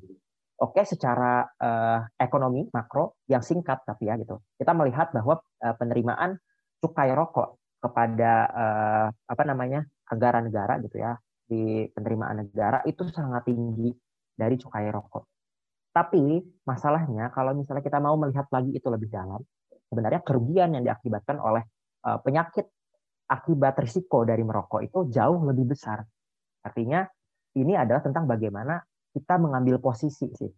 Oke, secara uh, ekonomi makro yang singkat tapi ya gitu, kita melihat bahwa uh, penerimaan cukai rokok kepada uh, apa namanya negara-negara gitu ya di penerimaan negara itu sangat tinggi dari cukai rokok. Tapi masalahnya kalau misalnya kita mau melihat lagi itu lebih dalam, sebenarnya kerugian yang diakibatkan oleh uh, penyakit akibat risiko dari merokok itu jauh lebih besar. Artinya ini adalah tentang bagaimana kita mengambil posisi sih.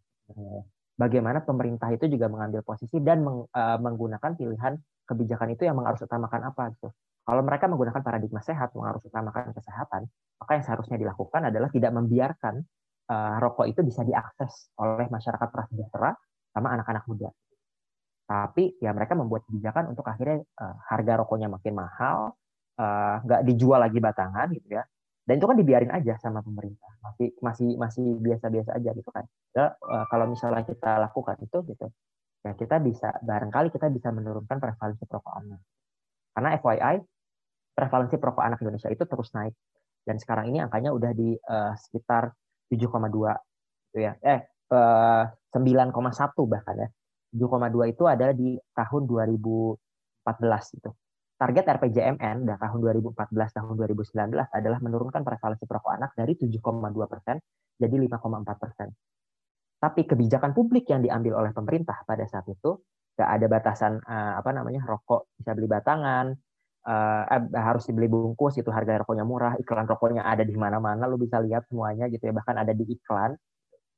Bagaimana pemerintah itu juga mengambil posisi dan meng, uh, menggunakan pilihan kebijakan itu yang mengharus utamakan apa gitu. Kalau mereka menggunakan paradigma sehat, mengharus utamakan kesehatan, maka yang seharusnya dilakukan adalah tidak membiarkan uh, rokok itu bisa diakses oleh masyarakat prasejahtera sama anak-anak muda. Tapi ya mereka membuat kebijakan untuk akhirnya uh, harga rokoknya makin mahal, Eh, nggak uh, dijual lagi batangan gitu ya dan itu kan dibiarin aja sama pemerintah. Masih masih masih biasa-biasa aja gitu kan. Ya, uh, kalau misalnya kita lakukan itu gitu ya kita bisa barangkali kita bisa menurunkan prevalensi perokok anak. Karena FYI prevalensi perokok anak Indonesia itu terus naik. Dan sekarang ini angkanya udah di uh, sekitar 7,2 gitu ya. Eh uh, 9,1 bahkan ya. 7,2 itu adalah di tahun 2014 itu target RPJMN dari tahun 2014 tahun 2019 adalah menurunkan prevalensi perokok anak dari 7,2 persen jadi 5,4 persen. Tapi kebijakan publik yang diambil oleh pemerintah pada saat itu nggak ada batasan uh, apa namanya rokok bisa beli batangan, uh, eh, harus dibeli bungkus itu harga rokoknya murah, iklan rokoknya ada di mana-mana, lo bisa lihat semuanya gitu ya bahkan ada di iklan.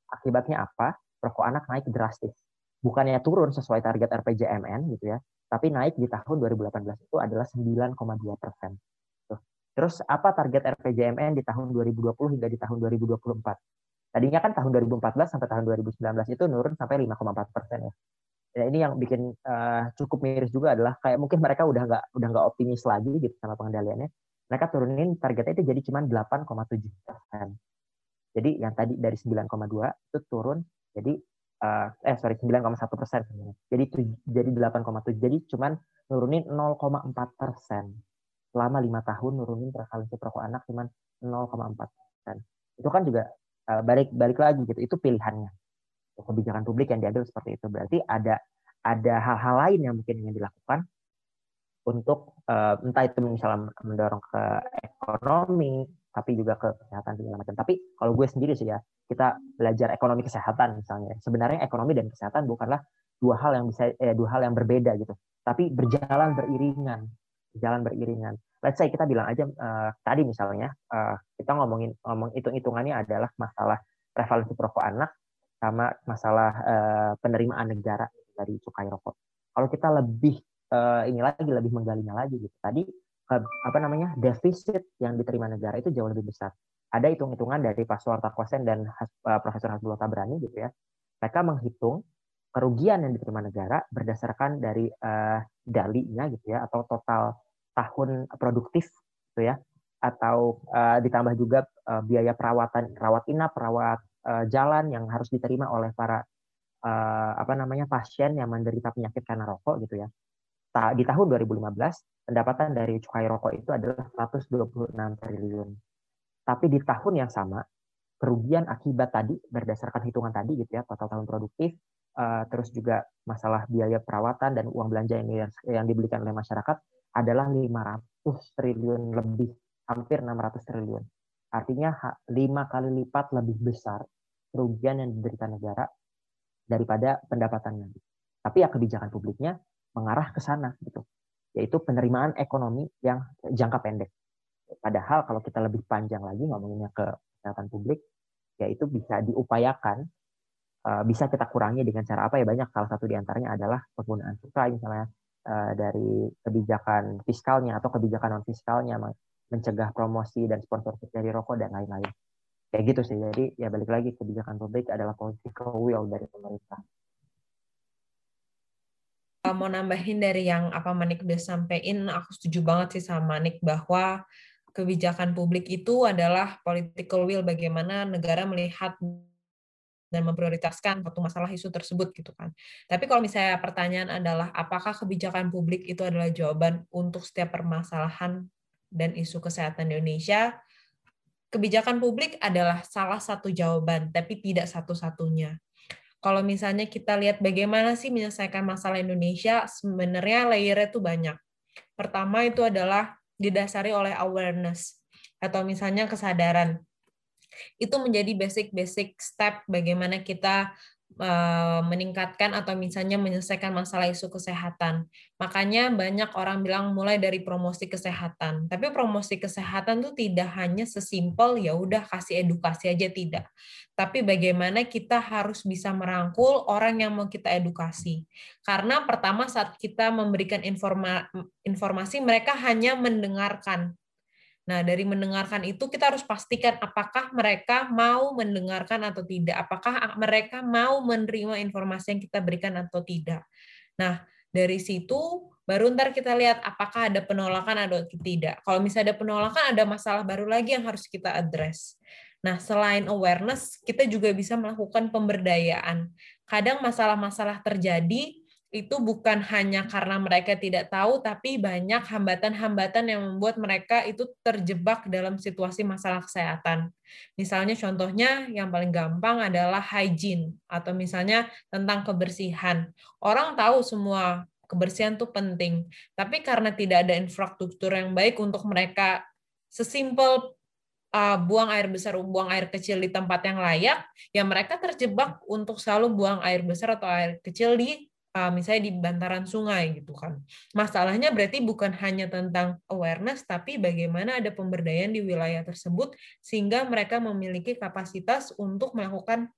Akibatnya apa? Rokok anak naik drastis. Bukannya turun sesuai target RPJMN gitu ya, tapi naik di tahun 2018 itu adalah 9,2 persen. Terus apa target RPJMN di tahun 2020 hingga di tahun 2024? Tadinya kan tahun 2014 sampai tahun 2019 itu nurun sampai 5,4 persen ya. Ya ini yang bikin uh, cukup miris juga adalah kayak mungkin mereka udah nggak udah nggak optimis lagi gitu sama pengendaliannya. Mereka turunin targetnya itu jadi cuma 8,7 persen. Jadi yang tadi dari 9,2 itu turun jadi uh, eh sorry 9,1 persen jadi jadi 8,7 jadi cuman nurunin 0,4 persen. Selama lima tahun nurunin prevalensi perokok anak cuman 0,4 persen. Itu kan juga uh, balik balik lagi gitu itu pilihannya. Kebijakan publik yang diambil seperti itu. Berarti ada ada hal-hal lain yang mungkin ingin dilakukan untuk uh, entah itu misalnya mendorong ke ekonomi tapi juga ke kesehatan segala macam. Tapi kalau gue sendiri sih ya, kita belajar ekonomi kesehatan misalnya. Sebenarnya ekonomi dan kesehatan bukanlah dua hal yang bisa eh, dua hal yang berbeda gitu, tapi berjalan beriringan, berjalan beriringan. Let's say kita bilang aja uh, tadi misalnya uh, kita ngomongin ngomong hitung-hitungannya adalah masalah prevalensi perokok anak sama masalah uh, penerimaan negara dari cukai rokok. Kalau kita lebih uh, ini lagi lebih menggalinya lagi gitu. Tadi apa namanya defisit yang diterima negara itu jauh lebih besar. Ada hitung-hitungan dari Pak Suwarta Kosen dan uh, Profesor Hasbullah Tabrani gitu ya. Mereka menghitung kerugian yang diterima negara berdasarkan dari uh, dalinya gitu ya atau total tahun produktif gitu ya atau uh, ditambah juga uh, biaya perawatan rawat inap, perawat uh, jalan yang harus diterima oleh para uh, apa namanya pasien yang menderita penyakit karena rokok gitu ya. Di tahun 2015 pendapatan dari cukai rokok itu adalah 126 triliun. Tapi di tahun yang sama, kerugian akibat tadi berdasarkan hitungan tadi gitu ya, total tahun produktif, uh, terus juga masalah biaya perawatan dan uang belanja yang yang dibelikan oleh masyarakat adalah 500 triliun lebih hampir 600 triliun. Artinya lima kali lipat lebih besar kerugian yang diberikan negara daripada pendapatannya. Tapi ya kebijakan publiknya mengarah ke sana gitu, yaitu penerimaan ekonomi yang jangka pendek. Padahal kalau kita lebih panjang lagi ngomonginnya ke kesehatan publik, yaitu bisa diupayakan, eh, bisa kita kurangi dengan cara apa ya banyak. Salah satu di antaranya adalah penggunaan cukai misalnya eh, dari kebijakan fiskalnya atau kebijakan non fiskalnya mencegah promosi dan sponsorship dari rokok dan lain-lain. Kayak gitu sih. Jadi ya balik lagi kebijakan publik adalah political will dari pemerintah. Mau nambahin dari yang apa Manik udah sampein, aku setuju banget sih sama Manik bahwa kebijakan publik itu adalah political will bagaimana negara melihat dan memprioritaskan satu masalah isu tersebut gitu kan. Tapi kalau misalnya pertanyaan adalah apakah kebijakan publik itu adalah jawaban untuk setiap permasalahan dan isu kesehatan di Indonesia, kebijakan publik adalah salah satu jawaban, tapi tidak satu-satunya. Kalau misalnya kita lihat bagaimana sih menyelesaikan masalah Indonesia, sebenarnya layer itu banyak. Pertama itu adalah didasari oleh awareness, atau misalnya kesadaran. Itu menjadi basic-basic step bagaimana kita Eh, meningkatkan atau misalnya menyelesaikan masalah isu kesehatan. Makanya banyak orang bilang mulai dari promosi kesehatan. Tapi promosi kesehatan tuh tidak hanya sesimpel ya udah kasih edukasi aja tidak. Tapi bagaimana kita harus bisa merangkul orang yang mau kita edukasi. Karena pertama saat kita memberikan informa informasi mereka hanya mendengarkan Nah, dari mendengarkan itu kita harus pastikan apakah mereka mau mendengarkan atau tidak, apakah mereka mau menerima informasi yang kita berikan atau tidak. Nah, dari situ baru ntar kita lihat apakah ada penolakan atau tidak. Kalau misalnya ada penolakan, ada masalah baru lagi yang harus kita address. Nah, selain awareness, kita juga bisa melakukan pemberdayaan. Kadang masalah-masalah terjadi itu bukan hanya karena mereka tidak tahu, tapi banyak hambatan-hambatan yang membuat mereka itu terjebak dalam situasi masalah kesehatan. Misalnya contohnya yang paling gampang adalah hygiene, atau misalnya tentang kebersihan. Orang tahu semua kebersihan itu penting, tapi karena tidak ada infrastruktur yang baik untuk mereka sesimpel uh, buang air besar, buang air kecil di tempat yang layak, ya mereka terjebak untuk selalu buang air besar atau air kecil di misalnya di bantaran sungai gitu kan. Masalahnya berarti bukan hanya tentang awareness tapi bagaimana ada pemberdayaan di wilayah tersebut sehingga mereka memiliki kapasitas untuk melakukan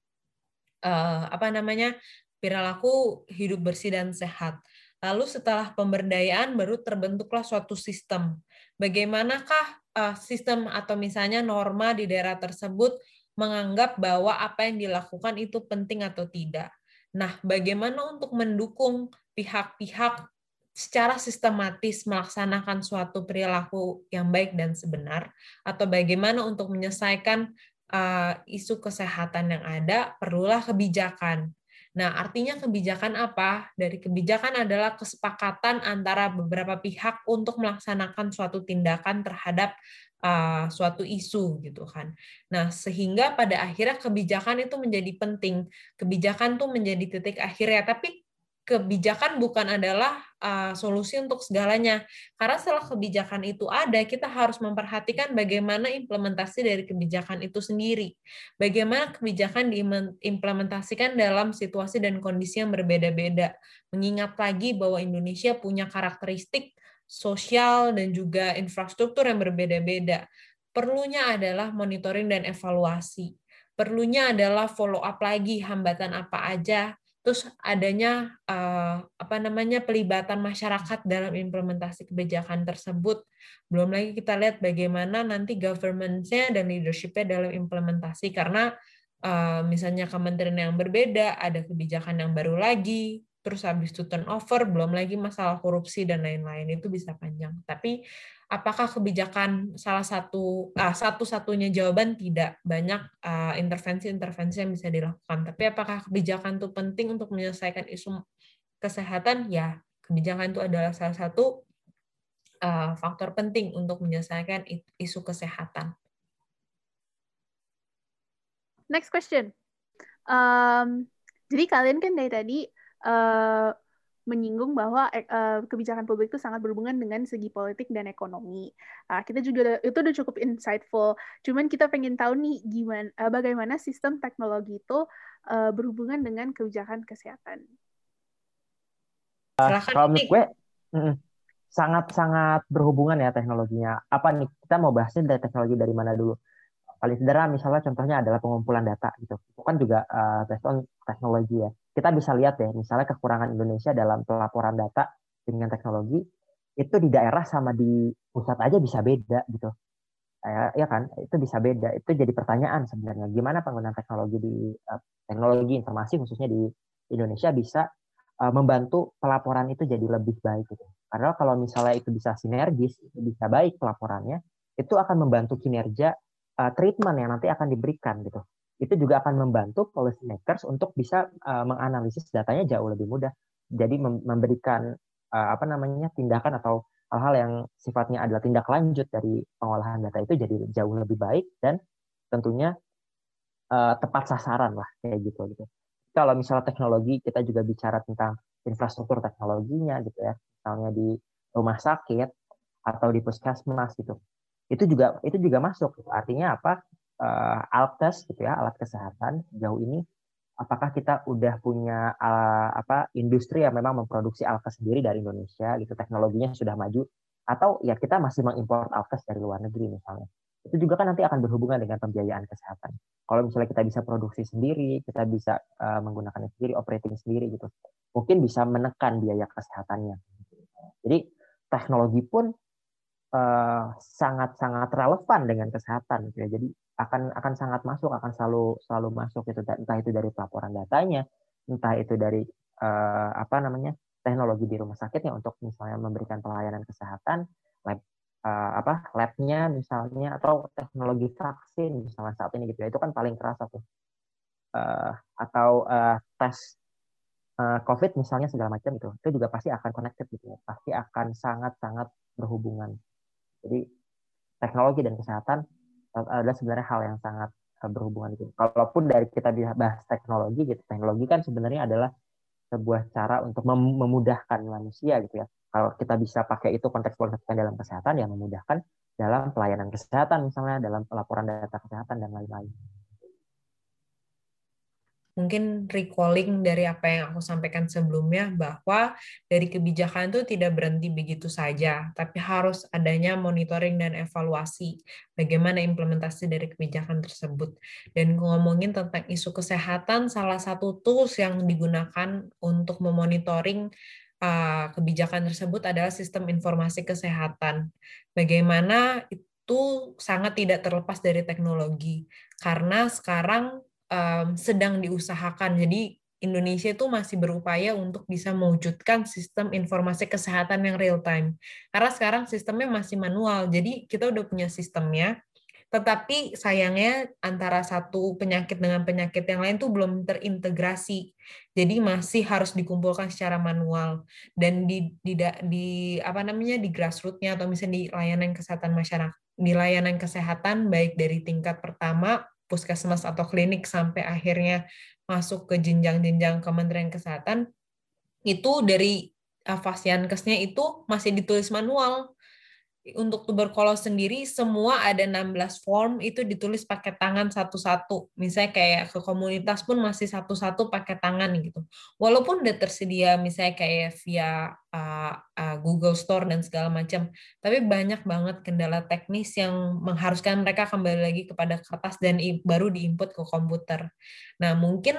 uh, apa namanya perilaku hidup bersih dan sehat. Lalu setelah pemberdayaan baru terbentuklah suatu sistem. Bagaimanakah uh, sistem atau misalnya norma di daerah tersebut menganggap bahwa apa yang dilakukan itu penting atau tidak. Nah, bagaimana untuk mendukung pihak-pihak secara sistematis melaksanakan suatu perilaku yang baik dan sebenar, atau bagaimana untuk menyelesaikan uh, isu kesehatan yang ada, perlulah kebijakan. Nah, artinya kebijakan apa? Dari kebijakan adalah kesepakatan antara beberapa pihak untuk melaksanakan suatu tindakan terhadap uh, suatu isu gitu kan. Nah, sehingga pada akhirnya kebijakan itu menjadi penting. Kebijakan tuh menjadi titik akhirnya, tapi kebijakan bukan adalah uh, solusi untuk segalanya. Karena setelah kebijakan itu ada, kita harus memperhatikan bagaimana implementasi dari kebijakan itu sendiri. Bagaimana kebijakan diimplementasikan dalam situasi dan kondisi yang berbeda-beda. Mengingat lagi bahwa Indonesia punya karakteristik sosial dan juga infrastruktur yang berbeda-beda. Perlunya adalah monitoring dan evaluasi. Perlunya adalah follow up lagi hambatan apa aja, terus adanya uh, apa namanya pelibatan masyarakat dalam implementasi kebijakan tersebut. Belum lagi kita lihat bagaimana nanti government-nya dan leadership-nya dalam implementasi karena uh, misalnya kementerian yang berbeda, ada kebijakan yang baru lagi, terus habis itu turnover, belum lagi masalah korupsi dan lain-lain itu bisa panjang. Tapi apakah kebijakan salah satu uh, satu-satunya jawaban tidak banyak ah, intervensi-intervensi yang bisa dilakukan. Tapi apakah kebijakan itu penting untuk menyelesaikan isu kesehatan? Ya, kebijakan itu adalah salah satu uh, faktor penting untuk menyelesaikan isu kesehatan. Next question. Um, jadi kalian kan dari tadi uh, menyinggung bahwa uh, kebijakan publik itu sangat berhubungan dengan segi politik dan ekonomi. Uh, kita juga itu udah cukup insightful. Cuman kita pengen tahu nih gimana uh, bagaimana sistem teknologi itu uh, berhubungan dengan kebijakan kesehatan. Uh, kalau menurut gue sangat-sangat berhubungan ya teknologinya. Apa nih kita mau bahasnya dari teknologi dari mana dulu? paling sederhana misalnya contohnya adalah pengumpulan data gitu itu kan juga uh, based on teknologi ya kita bisa lihat ya misalnya kekurangan Indonesia dalam pelaporan data dengan teknologi itu di daerah sama di pusat aja bisa beda gitu. Ya, ya kan? Itu bisa beda. Itu jadi pertanyaan sebenarnya. Gimana penggunaan teknologi di uh, teknologi informasi khususnya di Indonesia bisa uh, membantu pelaporan itu jadi lebih baik gitu. Karena kalau misalnya itu bisa sinergis itu bisa baik pelaporannya itu akan membantu kinerja treatment yang nanti akan diberikan gitu. Itu juga akan membantu policy makers untuk bisa uh, menganalisis datanya jauh lebih mudah. Jadi mem memberikan uh, apa namanya tindakan atau hal-hal yang sifatnya adalah tindak lanjut dari pengolahan data itu jadi jauh lebih baik dan tentunya uh, tepat sasaran lah kayak gitu gitu. Kalau misalnya teknologi kita juga bicara tentang infrastruktur teknologinya gitu ya, misalnya di rumah sakit atau di puskesmas gitu itu juga itu juga masuk artinya apa uh, alkes gitu ya alat kesehatan jauh ini apakah kita udah punya uh, apa industri yang memang memproduksi alkes sendiri dari Indonesia gitu teknologinya sudah maju atau ya kita masih mengimpor alkes dari luar negeri misalnya? Itu juga kan nanti akan berhubungan dengan pembiayaan kesehatan. Kalau misalnya kita bisa produksi sendiri kita bisa uh, menggunakannya sendiri operating sendiri gitu mungkin bisa menekan biaya kesehatannya. Jadi teknologi pun sangat-sangat uh, relevan dengan kesehatan gitu ya. Jadi akan akan sangat masuk, akan selalu selalu masuk itu entah itu dari pelaporan datanya, entah itu dari uh, apa namanya teknologi di rumah sakitnya untuk misalnya memberikan pelayanan kesehatan, lab uh, apa labnya misalnya atau teknologi vaksin misalnya saat ini gitu ya. Itu kan paling kerasa tuh. Uh, atau uh, tes COVID misalnya segala macam itu itu juga pasti akan connected gitu ya. Pasti akan sangat sangat berhubungan. Jadi teknologi dan kesehatan adalah sebenarnya hal yang sangat eh, berhubungan itu. Kalaupun dari kita bahas teknologi gitu, teknologi kan sebenarnya adalah sebuah cara untuk memudahkan manusia gitu ya. Kalau kita bisa pakai itu konteks konteksnya dalam kesehatan ya memudahkan dalam pelayanan kesehatan misalnya dalam pelaporan data kesehatan dan lain-lain mungkin recalling dari apa yang aku sampaikan sebelumnya bahwa dari kebijakan itu tidak berhenti begitu saja, tapi harus adanya monitoring dan evaluasi bagaimana implementasi dari kebijakan tersebut. Dan ngomongin tentang isu kesehatan, salah satu tools yang digunakan untuk memonitoring uh, kebijakan tersebut adalah sistem informasi kesehatan. Bagaimana itu sangat tidak terlepas dari teknologi, karena sekarang um, sedang diusahakan. Jadi Indonesia itu masih berupaya untuk bisa mewujudkan sistem informasi kesehatan yang real time. Karena sekarang sistemnya masih manual, jadi kita udah punya sistemnya, tetapi sayangnya antara satu penyakit dengan penyakit yang lain tuh belum terintegrasi. Jadi masih harus dikumpulkan secara manual dan di di, di apa namanya di grassrootsnya atau misalnya di layanan kesehatan masyarakat, di layanan kesehatan baik dari tingkat pertama puskesmas atau klinik sampai akhirnya masuk ke jenjang-jenjang Kementerian Kesehatan itu dari Fasiankesnya itu masih ditulis manual untuk tuberkulosis sendiri semua ada 16 form itu ditulis pakai tangan satu-satu. Misalnya kayak ke komunitas pun masih satu-satu pakai tangan gitu. Walaupun udah tersedia misalnya kayak via uh, uh, Google Store dan segala macam, tapi banyak banget kendala teknis yang mengharuskan mereka kembali lagi kepada kertas dan baru diinput ke komputer. Nah, mungkin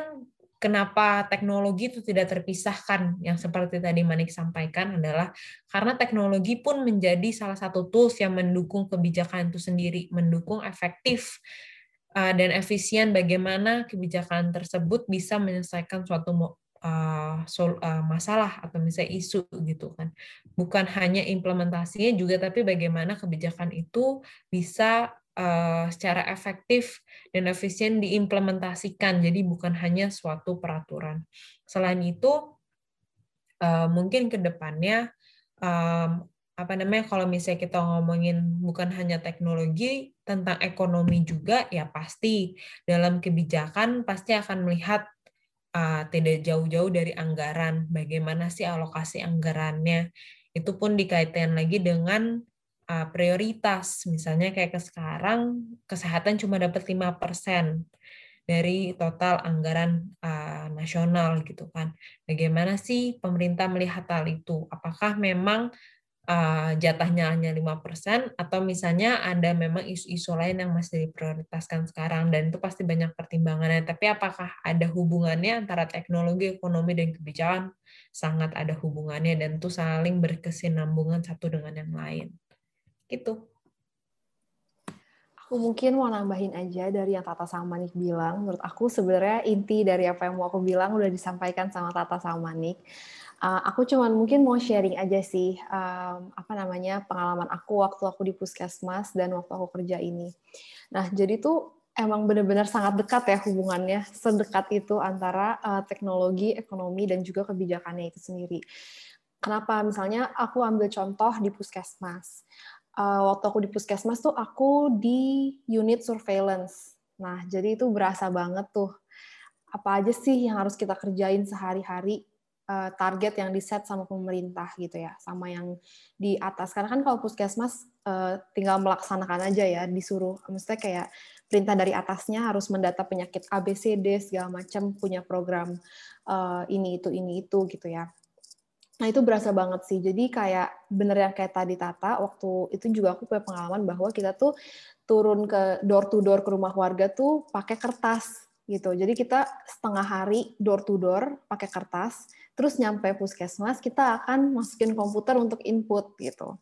kenapa teknologi itu tidak terpisahkan yang seperti tadi Manik sampaikan adalah karena teknologi pun menjadi salah satu tools yang mendukung kebijakan itu sendiri, mendukung efektif uh, dan efisien bagaimana kebijakan tersebut bisa menyelesaikan suatu uh, uh, masalah atau misalnya isu gitu kan. Bukan hanya implementasinya juga tapi bagaimana kebijakan itu bisa uh, secara efektif dan efisien diimplementasikan. Jadi bukan hanya suatu peraturan. Selain itu, uh, mungkin ke depannya apa namanya kalau misalnya kita ngomongin bukan hanya teknologi tentang ekonomi juga ya pasti dalam kebijakan pasti akan melihat uh, tidak jauh-jauh dari anggaran. Bagaimana sih alokasi anggarannya? Itu pun dikaitkan lagi dengan uh, prioritas. Misalnya kayak ke sekarang kesehatan cuma dapat 5% dari total anggaran uh, nasional gitu kan. Bagaimana sih pemerintah melihat hal itu? Apakah memang uh, jatahnya hanya 5% atau misalnya ada memang isu-isu lain yang masih diprioritaskan sekarang dan itu pasti banyak pertimbangannya tapi apakah ada hubungannya antara teknologi, ekonomi dan kebijakan sangat ada hubungannya dan itu saling berkesinambungan satu dengan yang lain. Gitu. Aku mungkin mau nambahin aja dari yang Tata sama bilang. Menurut aku sebenarnya inti dari apa yang mau aku bilang udah disampaikan sama Tata sama. Uh, aku cuman mungkin mau sharing aja sih um, apa namanya pengalaman aku waktu aku di puskesmas dan waktu aku kerja ini. Nah jadi tuh emang benar-benar sangat dekat ya hubungannya, sedekat itu antara uh, teknologi, ekonomi dan juga kebijakannya itu sendiri. Kenapa? Misalnya aku ambil contoh di puskesmas. Uh, waktu aku di puskesmas tuh aku di unit surveillance. Nah jadi itu berasa banget tuh apa aja sih yang harus kita kerjain sehari-hari uh, target yang di set sama pemerintah gitu ya, sama yang di atas. Karena kan kalau puskesmas uh, tinggal melaksanakan aja ya, disuruh, maksudnya kayak perintah dari atasnya harus mendata penyakit ABCD segala macam, punya program uh, ini itu ini itu gitu ya. Nah itu berasa banget sih. Jadi kayak bener yang kayak tadi Tata, waktu itu juga aku punya pengalaman bahwa kita tuh turun ke door to door ke rumah warga tuh pakai kertas gitu. Jadi kita setengah hari door to door pakai kertas terus nyampe puskesmas kita akan masukin komputer untuk input gitu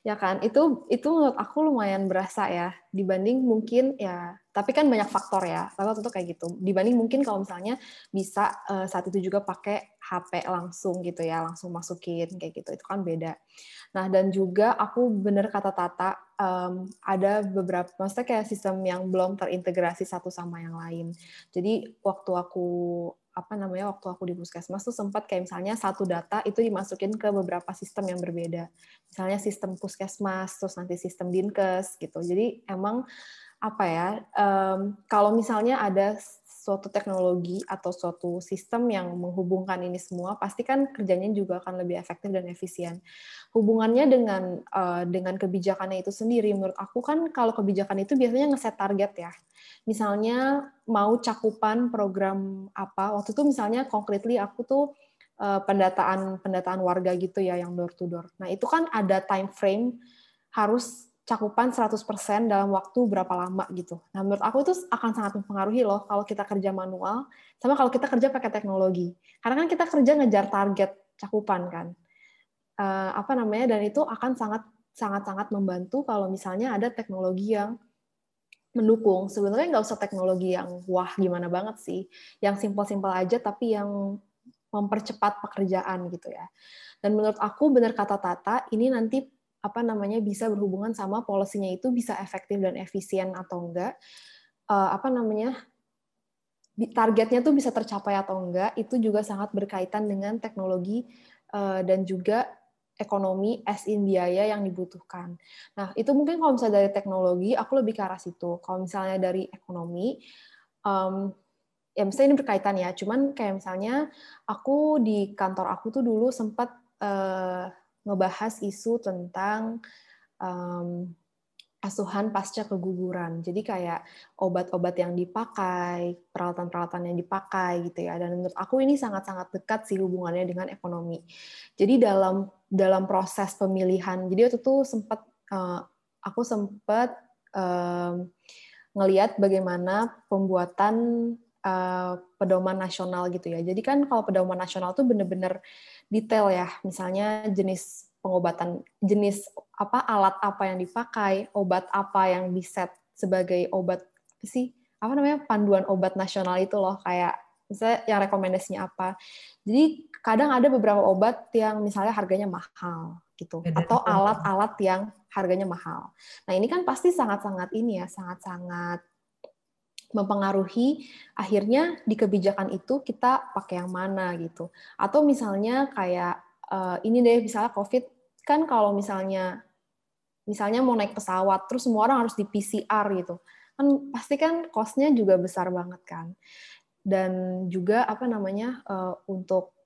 ya kan itu itu menurut aku lumayan berasa ya dibanding mungkin ya tapi kan banyak faktor ya tapi tentu kayak gitu dibanding mungkin kalau misalnya bisa uh, saat itu juga pakai HP langsung gitu ya langsung masukin kayak gitu itu kan beda nah dan juga aku bener kata Tata um, ada beberapa maksudnya kayak sistem yang belum terintegrasi satu sama yang lain jadi waktu aku apa namanya waktu aku di puskesmas tuh sempat kayak misalnya satu data itu dimasukin ke beberapa sistem yang berbeda. Misalnya sistem puskesmas, terus nanti sistem dinkes gitu. Jadi emang apa ya um, kalau misalnya ada suatu teknologi atau suatu sistem yang menghubungkan ini semua, pasti kan kerjanya juga akan lebih efektif dan efisien. Hubungannya dengan uh, dengan kebijakannya itu sendiri, menurut aku kan kalau kebijakan itu biasanya ngeset target ya. Misalnya mau cakupan program apa, waktu itu misalnya concretely aku tuh uh, pendataan pendataan warga gitu ya yang door to door. Nah itu kan ada time frame harus cakupan 100% dalam waktu berapa lama gitu. Nah, menurut aku itu akan sangat mempengaruhi loh kalau kita kerja manual sama kalau kita kerja pakai teknologi. Karena kan kita kerja ngejar target cakupan kan. Uh, apa namanya dan itu akan sangat sangat sangat membantu kalau misalnya ada teknologi yang mendukung. Sebenarnya nggak usah teknologi yang wah gimana banget sih. Yang simpel-simpel aja tapi yang mempercepat pekerjaan gitu ya. Dan menurut aku benar kata Tata, ini nanti apa namanya bisa berhubungan sama polisinya itu bisa efektif dan efisien atau enggak uh, apa namanya targetnya tuh bisa tercapai atau enggak itu juga sangat berkaitan dengan teknologi uh, dan juga ekonomi as in biaya yang dibutuhkan. Nah, itu mungkin kalau misalnya dari teknologi, aku lebih ke arah situ. Kalau misalnya dari ekonomi, um, ya misalnya ini berkaitan ya, cuman kayak misalnya aku di kantor aku tuh dulu sempat uh, ngebahas isu tentang um, asuhan pasca keguguran. Jadi kayak obat-obat yang dipakai, peralatan-peralatan yang dipakai gitu ya. Dan menurut aku ini sangat-sangat dekat sih hubungannya dengan ekonomi. Jadi dalam dalam proses pemilihan, jadi waktu itu sempat uh, aku sempat um, ngelihat bagaimana pembuatan uh, pedoman nasional gitu ya. Jadi kan kalau pedoman nasional tuh bener-bener detail ya, misalnya jenis pengobatan, jenis apa alat apa yang dipakai, obat apa yang diset sebagai obat sih apa namanya panduan obat nasional itu loh kayak misalnya yang rekomendasinya apa. Jadi kadang ada beberapa obat yang misalnya harganya mahal gitu atau alat-alat yang harganya mahal. Nah, ini kan pasti sangat-sangat ini ya, sangat-sangat mempengaruhi akhirnya di kebijakan itu kita pakai yang mana gitu. Atau misalnya kayak uh, ini deh misalnya COVID kan kalau misalnya misalnya mau naik pesawat terus semua orang harus di PCR gitu. Kan pasti kan cost-nya juga besar banget kan. dan juga apa namanya uh, untuk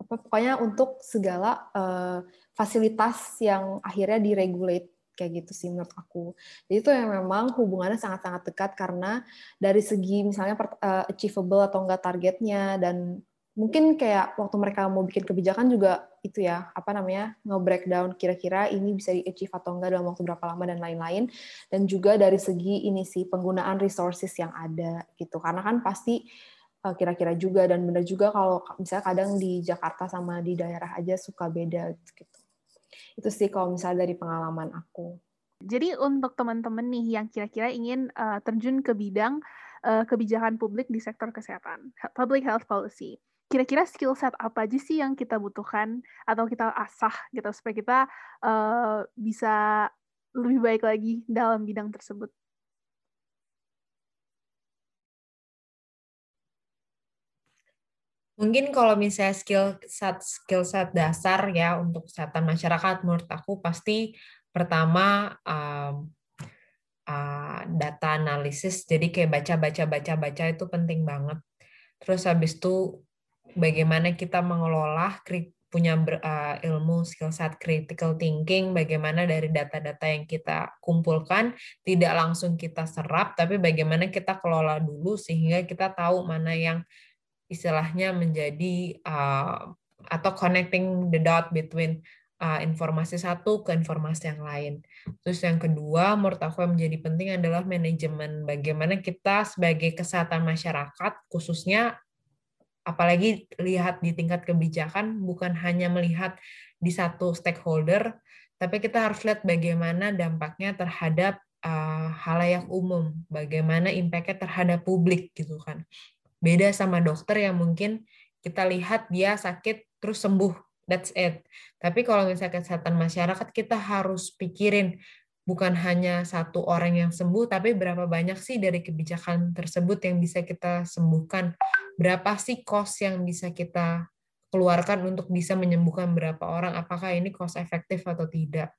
apa pokoknya untuk segala uh, fasilitas yang akhirnya diregulate kayak gitu sih menurut aku. Jadi itu yang memang hubungannya sangat-sangat dekat karena dari segi misalnya uh, achievable atau enggak targetnya dan mungkin kayak waktu mereka mau bikin kebijakan juga itu ya apa namanya nge-breakdown kira-kira ini bisa di-achieve atau enggak dalam waktu berapa lama dan lain-lain. Dan juga dari segi ini sih penggunaan resources yang ada gitu. Karena kan pasti eh, kira-kira juga dan benar juga kalau misalnya kadang di Jakarta sama di daerah aja suka beda gitu itu sih kalau misalnya dari pengalaman aku jadi untuk teman-teman nih yang kira-kira ingin uh, terjun ke bidang uh, kebijakan publik di sektor kesehatan public health policy kira-kira skill set apa aja sih yang kita butuhkan atau kita asah gitu supaya kita uh, bisa lebih baik lagi dalam bidang tersebut. Mungkin kalau misalnya skill set skill set dasar ya untuk kesehatan masyarakat menurut aku pasti pertama um, uh, data analisis jadi kayak baca baca baca baca itu penting banget. Terus habis itu bagaimana kita mengelola punya uh, ilmu skill set critical thinking, bagaimana dari data-data yang kita kumpulkan tidak langsung kita serap, tapi bagaimana kita kelola dulu sehingga kita tahu mana yang istilahnya menjadi uh, atau connecting the dot between uh, informasi satu ke informasi yang lain. Terus yang kedua, menurut aku yang menjadi penting adalah manajemen. Bagaimana kita sebagai kesehatan masyarakat, khususnya apalagi lihat di tingkat kebijakan bukan hanya melihat di satu stakeholder, tapi kita harus lihat bagaimana dampaknya terhadap uh, halayak umum, bagaimana impactnya terhadap publik gitu kan. Beda sama dokter yang mungkin kita lihat dia sakit terus sembuh, that's it. Tapi kalau misalnya kesehatan masyarakat kita harus pikirin bukan hanya satu orang yang sembuh, tapi berapa banyak sih dari kebijakan tersebut yang bisa kita sembuhkan? Berapa sih cost yang bisa kita keluarkan untuk bisa menyembuhkan berapa orang? Apakah ini cost efektif atau tidak?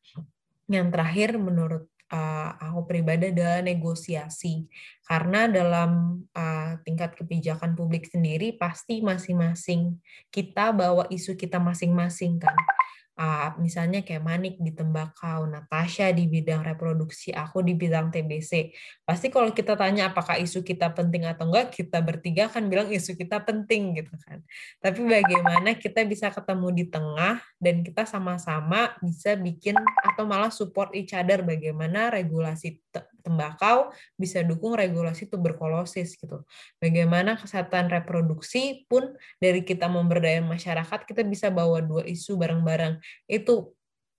Yang terakhir, menurut uh, aku pribadi adalah negosiasi. Karena dalam uh, tingkat kebijakan publik sendiri, pasti masing-masing kita bawa isu kita masing-masing kan uh, misalnya kayak Manik di tembakau, Natasha di bidang reproduksi, aku di bidang TBC. Pasti kalau kita tanya apakah isu kita penting atau enggak, kita bertiga kan bilang isu kita penting gitu kan. Tapi bagaimana kita bisa ketemu di tengah dan kita sama-sama bisa bikin atau malah support each other bagaimana regulasi tembakau bisa dukung regulasi tuberkulosis gitu. Bagaimana kesehatan reproduksi pun dari kita memberdayakan masyarakat kita bisa bawa dua isu bareng-bareng. Itu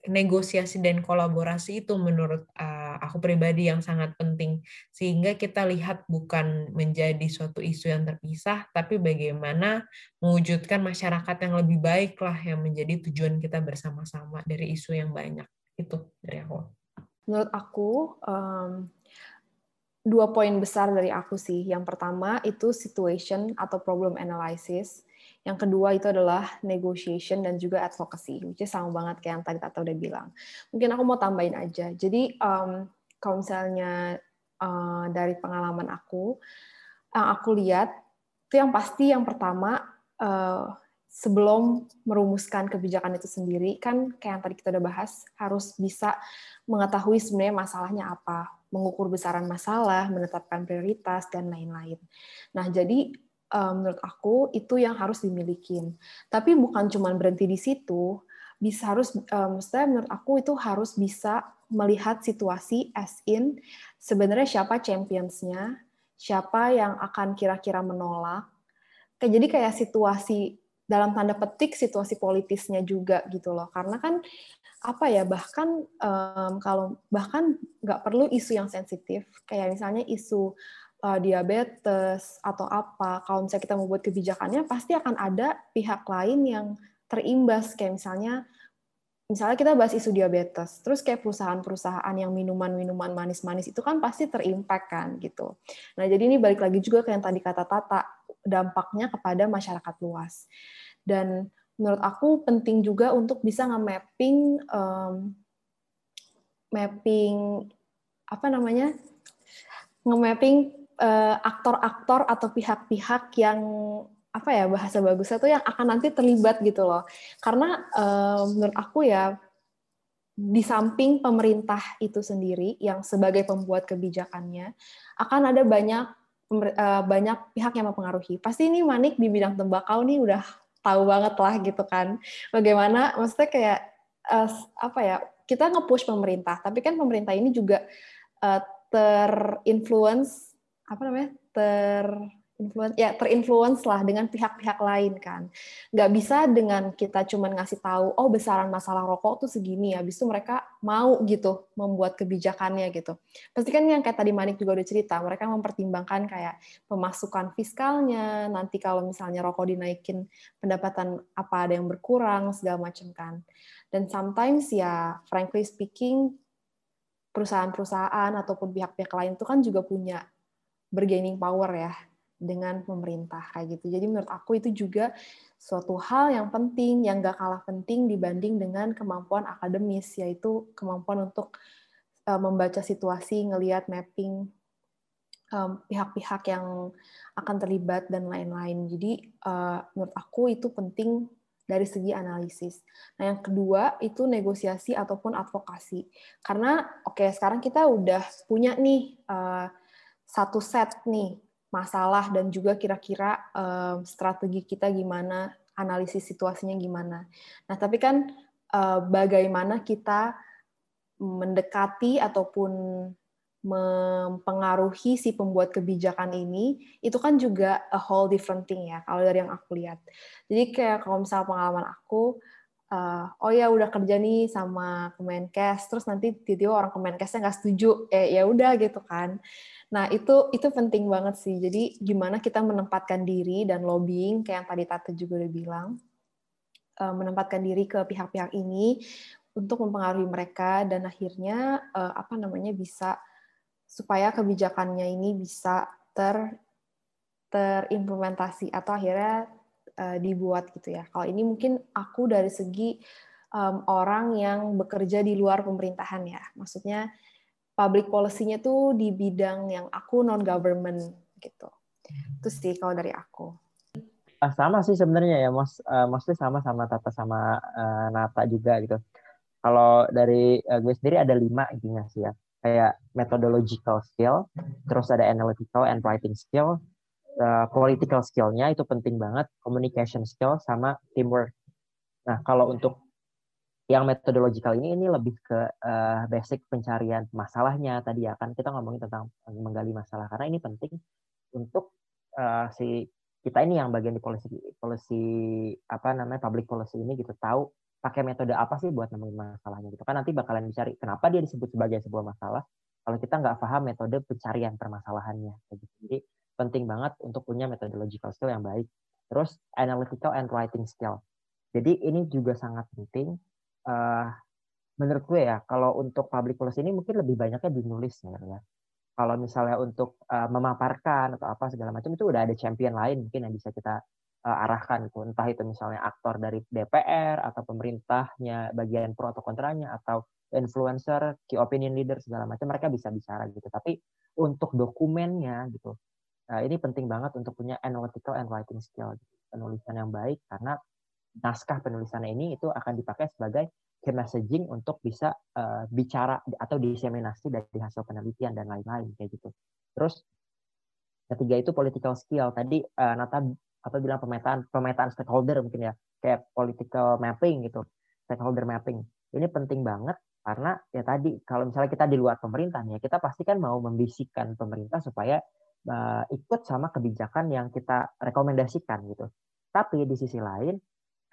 negosiasi dan kolaborasi itu menurut uh, aku pribadi yang sangat penting sehingga kita lihat bukan menjadi suatu isu yang terpisah tapi bagaimana mewujudkan masyarakat yang lebih baik lah yang menjadi tujuan kita bersama-sama dari isu yang banyak itu dari aku menurut aku um, dua poin besar dari aku sih. Yang pertama itu situation atau problem analysis. Yang kedua itu adalah negotiation dan juga advocacy, which is sama banget kayak yang tadi Tata udah bilang. Mungkin aku mau tambahin aja. Jadi um, kalau misalnya uh, dari pengalaman aku, yang aku lihat itu yang pasti yang pertama uh, sebelum merumuskan kebijakan itu sendiri kan kayak yang tadi kita udah bahas harus bisa mengetahui sebenarnya masalahnya apa, mengukur besaran masalah, menetapkan prioritas dan lain-lain. Nah, jadi menurut aku itu yang harus dimiliki. Tapi bukan cuma berhenti di situ, bisa harus um, menurut aku itu harus bisa melihat situasi as in sebenarnya siapa championsnya, siapa yang akan kira-kira menolak. Jadi kayak situasi dalam tanda petik situasi politisnya juga gitu loh. Karena kan apa ya bahkan um, kalau bahkan nggak perlu isu yang sensitif. Kayak misalnya isu uh, diabetes atau apa kalau misalnya kita membuat kebijakannya pasti akan ada pihak lain yang terimbas. Kayak misalnya misalnya kita bahas isu diabetes, terus kayak perusahaan-perusahaan yang minuman-minuman manis-manis itu kan pasti terimpact kan gitu. Nah jadi ini balik lagi juga ke yang tadi kata Tata, dampaknya kepada masyarakat luas. Dan menurut aku penting juga untuk bisa nge-mapping um, mapping apa namanya nge-mapping uh, aktor-aktor atau pihak-pihak yang apa ya bahasa bagusnya tuh yang akan nanti terlibat gitu loh. Karena uh, menurut aku ya di samping pemerintah itu sendiri yang sebagai pembuat kebijakannya akan ada banyak banyak pihak yang mempengaruhi. Pasti ini Manik di bidang tembakau nih udah tahu banget lah gitu kan. Bagaimana maksudnya kayak uh, apa ya? Kita nge-push pemerintah, tapi kan pemerintah ini juga uh, terinfluence apa namanya? ter influence ya terinfluence lah dengan pihak-pihak lain kan. Nggak bisa dengan kita cuman ngasih tahu oh besaran masalah rokok tuh segini. Habis itu mereka mau gitu membuat kebijakannya gitu. Pasti kan yang kayak tadi Manik juga udah cerita mereka mempertimbangkan kayak pemasukan fiskalnya nanti kalau misalnya rokok dinaikin pendapatan apa ada yang berkurang segala macam kan. Dan sometimes ya frankly speaking perusahaan-perusahaan ataupun pihak-pihak lain itu kan juga punya bergaining power ya dengan pemerintah kayak gitu. Jadi menurut aku itu juga suatu hal yang penting, yang gak kalah penting dibanding dengan kemampuan akademis, yaitu kemampuan untuk uh, membaca situasi, ngelihat mapping pihak-pihak um, yang akan terlibat dan lain-lain. Jadi uh, menurut aku itu penting dari segi analisis. Nah, yang kedua itu negosiasi ataupun advokasi. Karena oke okay, sekarang kita udah punya nih uh, satu set nih masalah dan juga kira-kira um, strategi kita gimana, analisis situasinya gimana. Nah, tapi kan uh, bagaimana kita mendekati ataupun mempengaruhi si pembuat kebijakan ini itu kan juga a whole different thing ya kalau dari yang aku lihat. Jadi kayak kalau misal pengalaman aku uh, oh ya udah kerja nih sama Kemenkes terus nanti tiba-tiba orang Kemenkesnya nggak setuju eh ya udah gitu kan Nah, itu itu penting banget sih. Jadi gimana kita menempatkan diri dan lobbying kayak yang tadi Tante juga udah bilang, eh, menempatkan diri ke pihak-pihak ini untuk mempengaruhi mereka dan akhirnya eh, apa namanya bisa supaya kebijakannya ini bisa ter terimplementasi atau akhirnya uh, dibuat gitu ya. Kalau ini mungkin aku dari segi orang yang bekerja di luar pemerintahan ya. Maksudnya public policy-nya tuh di bidang yang aku non government gitu. Itu sih kalau dari aku. Ah, sama sih sebenarnya ya, Mas. Uh, Mostly sama sama Tata sama uh, Nata juga gitu. Kalau dari uh, gue sendiri ada lima intinya sih ya. Kayak methodological skill, terus ada analytical and writing skill, uh, political skill-nya itu penting banget, communication skill sama teamwork. Nah, kalau untuk yang metodologikal ini ini lebih ke uh, basic pencarian masalahnya tadi ya. Kan kita ngomongin tentang menggali masalah. Karena ini penting untuk uh, si kita ini yang bagian di policy policy apa namanya public policy ini gitu tahu pakai metode apa sih buat nemuin masalahnya gitu. Kan nanti bakalan dicari kenapa dia disebut sebagai sebuah masalah kalau kita nggak paham metode pencarian permasalahannya. Gitu. jadi penting banget untuk punya methodological skill yang baik. Terus analytical and writing skill. Jadi ini juga sangat penting uh, menurut gue ya kalau untuk public policy ini mungkin lebih banyaknya dinulis sebenarnya. Kalau misalnya untuk uh, memaparkan atau apa segala macam itu udah ada champion lain mungkin yang bisa kita uh, arahkan gitu. Entah itu misalnya aktor dari DPR atau pemerintahnya bagian pro atau kontranya atau influencer, key opinion leader segala macam mereka bisa bicara gitu. Tapi untuk dokumennya gitu. Nah, ini penting banget untuk punya analytical and writing skill, gitu. penulisan yang baik karena naskah penulisannya ini itu akan dipakai sebagai messaging untuk bisa uh, bicara atau diseminasi dari hasil penelitian dan lain-lain kayak gitu. Terus ketiga itu political skill. Tadi uh, Nata atau bilang pemetaan pemetaan stakeholder mungkin ya kayak political mapping gitu, stakeholder mapping. Ini penting banget karena ya tadi kalau misalnya kita di luar pemerintahan ya kita pasti kan mau membisikkan pemerintah supaya uh, ikut sama kebijakan yang kita rekomendasikan gitu. Tapi di sisi lain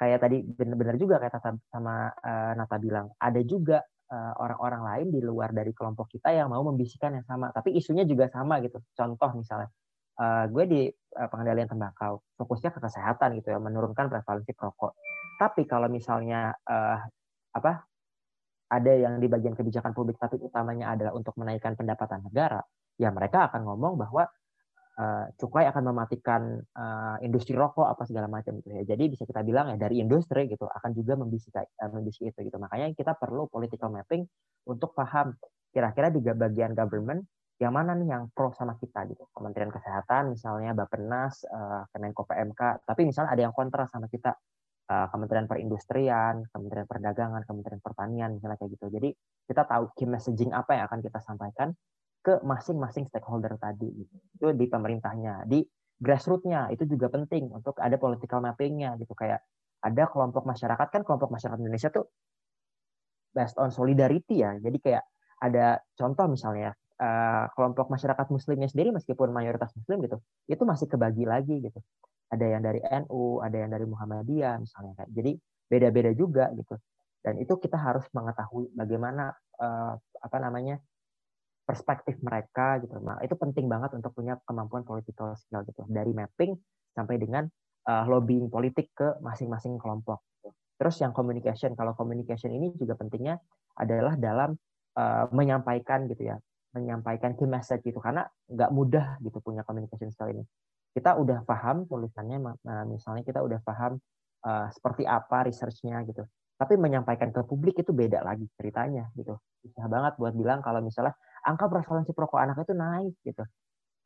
kayak tadi benar-benar juga kayak Tata sama uh, Nata bilang, ada juga uh, orang-orang lain di luar dari kelompok kita yang mau membisikkan yang sama, tapi isunya juga sama gitu. Contoh misalnya, uh, gue di uh, pengendalian tembakau, fokusnya ke kesehatan gitu ya, menurunkan prevalensi perokok. Tapi kalau misalnya uh, apa ada yang di bagian kebijakan publik tapi utamanya adalah untuk menaikkan pendapatan negara, ya mereka akan ngomong bahwa uh, cukai akan mematikan uh, industri rokok apa segala macam gitu ya. Jadi bisa kita bilang ya dari industri gitu akan juga membisik uh, membisik itu gitu. Makanya kita perlu political mapping untuk paham kira-kira di bagian government yang mana nih yang pro sama kita gitu. Kementerian Kesehatan misalnya Bappenas, uh, Kemenko PMK, tapi misalnya ada yang kontra sama kita. Kementerian Perindustrian, Kementerian Perdagangan, Kementerian Pertanian misalnya kayak gitu. Jadi kita tahu key messaging apa yang akan kita sampaikan ke masing-masing stakeholder tadi gitu. Itu di pemerintahnya, di grassroots-nya itu juga penting untuk ada political mapping-nya gitu kayak ada kelompok masyarakat kan kelompok masyarakat Indonesia tuh based on solidarity ya. Jadi kayak ada contoh misalnya uh, kelompok masyarakat muslimnya sendiri meskipun mayoritas muslim gitu, itu masih kebagi lagi gitu. Ada yang dari NU, ada yang dari Muhammadiyah misalnya kayak. Jadi beda-beda juga gitu. Dan itu kita harus mengetahui bagaimana uh, apa namanya perspektif mereka gitu. Nah, itu penting banget untuk punya kemampuan political skill gitu. Dari mapping sampai dengan uh, lobbying politik ke masing-masing kelompok. Gitu. Terus yang communication, kalau communication ini juga pentingnya adalah dalam uh, menyampaikan gitu ya, menyampaikan key message gitu karena nggak mudah gitu punya communication skill ini. Kita udah paham tulisannya, misalnya kita udah paham uh, seperti apa researchnya gitu. Tapi menyampaikan ke publik itu beda lagi ceritanya gitu. Susah banget buat bilang kalau misalnya angka prevalensi perokok anak itu naik gitu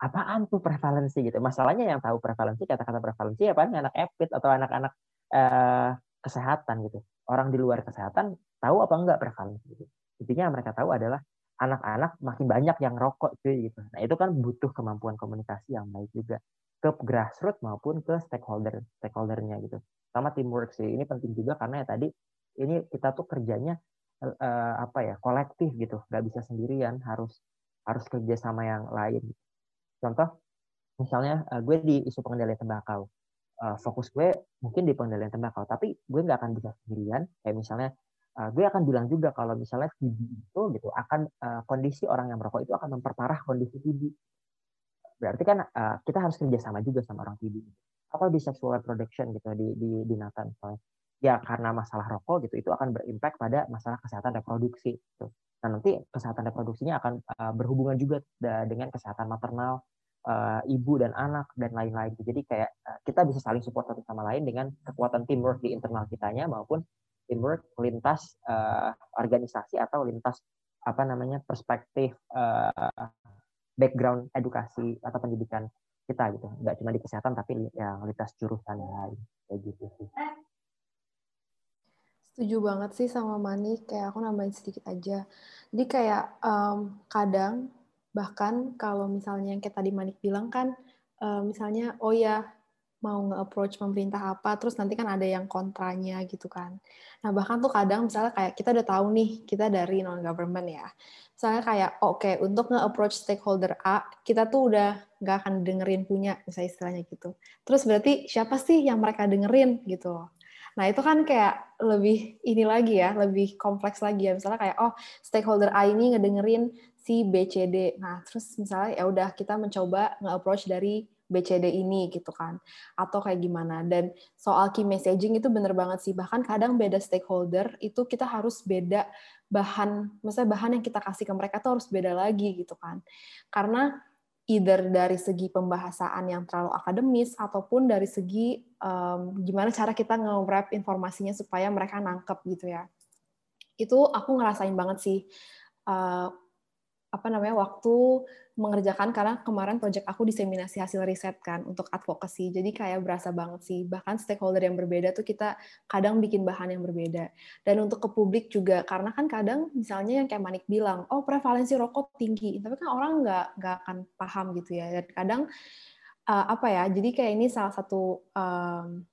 apaan tuh prevalensi gitu. Masalahnya yang tahu prevalensi kata-kata prevalensi ya anak epid atau anak-anak eh, kesehatan gitu. Orang di luar kesehatan tahu apa enggak prevalensi gitu. Intinya yang mereka tahu adalah anak-anak makin banyak yang rokok cuy gitu. Nah, itu kan butuh kemampuan komunikasi yang baik juga ke grassroots maupun ke stakeholder stakeholdernya gitu. Sama teamwork sih. Ini penting juga karena ya tadi ini kita tuh kerjanya uh, apa ya kolektif gitu nggak bisa sendirian harus harus kerja sama yang lain Contoh, misalnya uh, gue di isu pengendalian tembakau. Uh, fokus gue mungkin di pengendalian tembakau, tapi gue nggak akan bisa sendirian. Kayak misalnya, uh, gue akan bilang juga kalau misalnya TB itu gitu akan uh, kondisi orang yang merokok itu akan memperparah kondisi TB. Berarti kan uh, kita harus kerjasama juga sama orang TB. Atau di sexual reproduction gitu di di, di Nathan misalnya. Ya karena masalah rokok gitu itu akan berimpact pada masalah kesehatan reproduksi. Gitu. Nah, nanti kesehatan reproduksinya akan uh, berhubungan juga dengan kesehatan maternal, uh, ibu dan anak dan lain-lain. Jadi kayak uh, kita bisa saling support satu sama lain dengan kekuatan teamwork di internal kitanya maupun teamwork lintas uh, organisasi atau lintas apa namanya perspektif uh, background edukasi atau pendidikan kita gitu. Nggak cuma di kesehatan tapi yang lintas jurusan lain kayak gitu sih. Setuju banget sih sama Mani, kayak aku nambahin sedikit aja. Jadi kayak um, kadang bahkan kalau misalnya yang kayak tadi Manik bilang kan, uh, misalnya oh ya mau nge-approach pemerintah apa, terus nanti kan ada yang kontranya gitu kan. Nah bahkan tuh kadang misalnya kayak kita udah tahu nih, kita dari non-government ya. Misalnya kayak oke okay, untuk nge-approach stakeholder A, kita tuh udah nggak akan dengerin punya, misalnya istilahnya gitu. Terus berarti siapa sih yang mereka dengerin gitu Nah, itu kan kayak lebih ini lagi ya, lebih kompleks lagi ya. Misalnya kayak oh, stakeholder A ini ngedengerin si BCD. Nah, terus misalnya ya udah kita mencoba nge-approach dari BCD ini gitu kan. Atau kayak gimana. Dan soal key messaging itu bener banget sih. Bahkan kadang beda stakeholder itu kita harus beda bahan, misalnya bahan yang kita kasih ke mereka tuh harus beda lagi gitu kan. Karena either dari segi pembahasan yang terlalu akademis ataupun dari segi um, gimana cara kita nge-wrap informasinya supaya mereka nangkep gitu ya. Itu aku ngerasain banget sih uh, apa namanya waktu mengerjakan karena kemarin proyek aku diseminasi hasil riset kan untuk advokasi. Jadi kayak berasa banget sih. Bahkan stakeholder yang berbeda tuh kita kadang bikin bahan yang berbeda. Dan untuk ke publik juga karena kan kadang misalnya yang kayak Manik bilang, oh prevalensi rokok tinggi, tapi kan orang nggak nggak akan paham gitu ya. Dan kadang uh, apa ya? Jadi kayak ini salah satu um,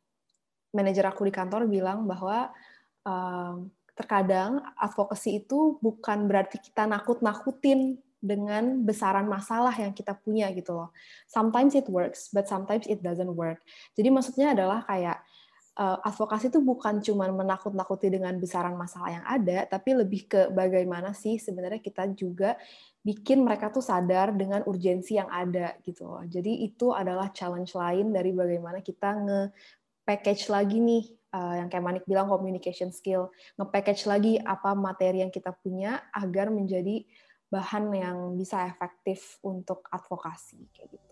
manajer aku di kantor bilang bahwa um, terkadang advokasi itu bukan berarti kita nakut-nakutin dengan besaran masalah yang kita punya gitu loh. Sometimes it works, but sometimes it doesn't work. Jadi maksudnya adalah kayak uh, advokasi itu bukan cuma menakut-nakuti dengan besaran masalah yang ada, tapi lebih ke bagaimana sih sebenarnya kita juga bikin mereka tuh sadar dengan urgensi yang ada gitu loh. Jadi itu adalah challenge lain dari bagaimana kita nge-package lagi nih uh, yang kayak Manik bilang communication skill, nge-package lagi apa materi yang kita punya agar menjadi bahan yang bisa efektif untuk advokasi kayak gitu.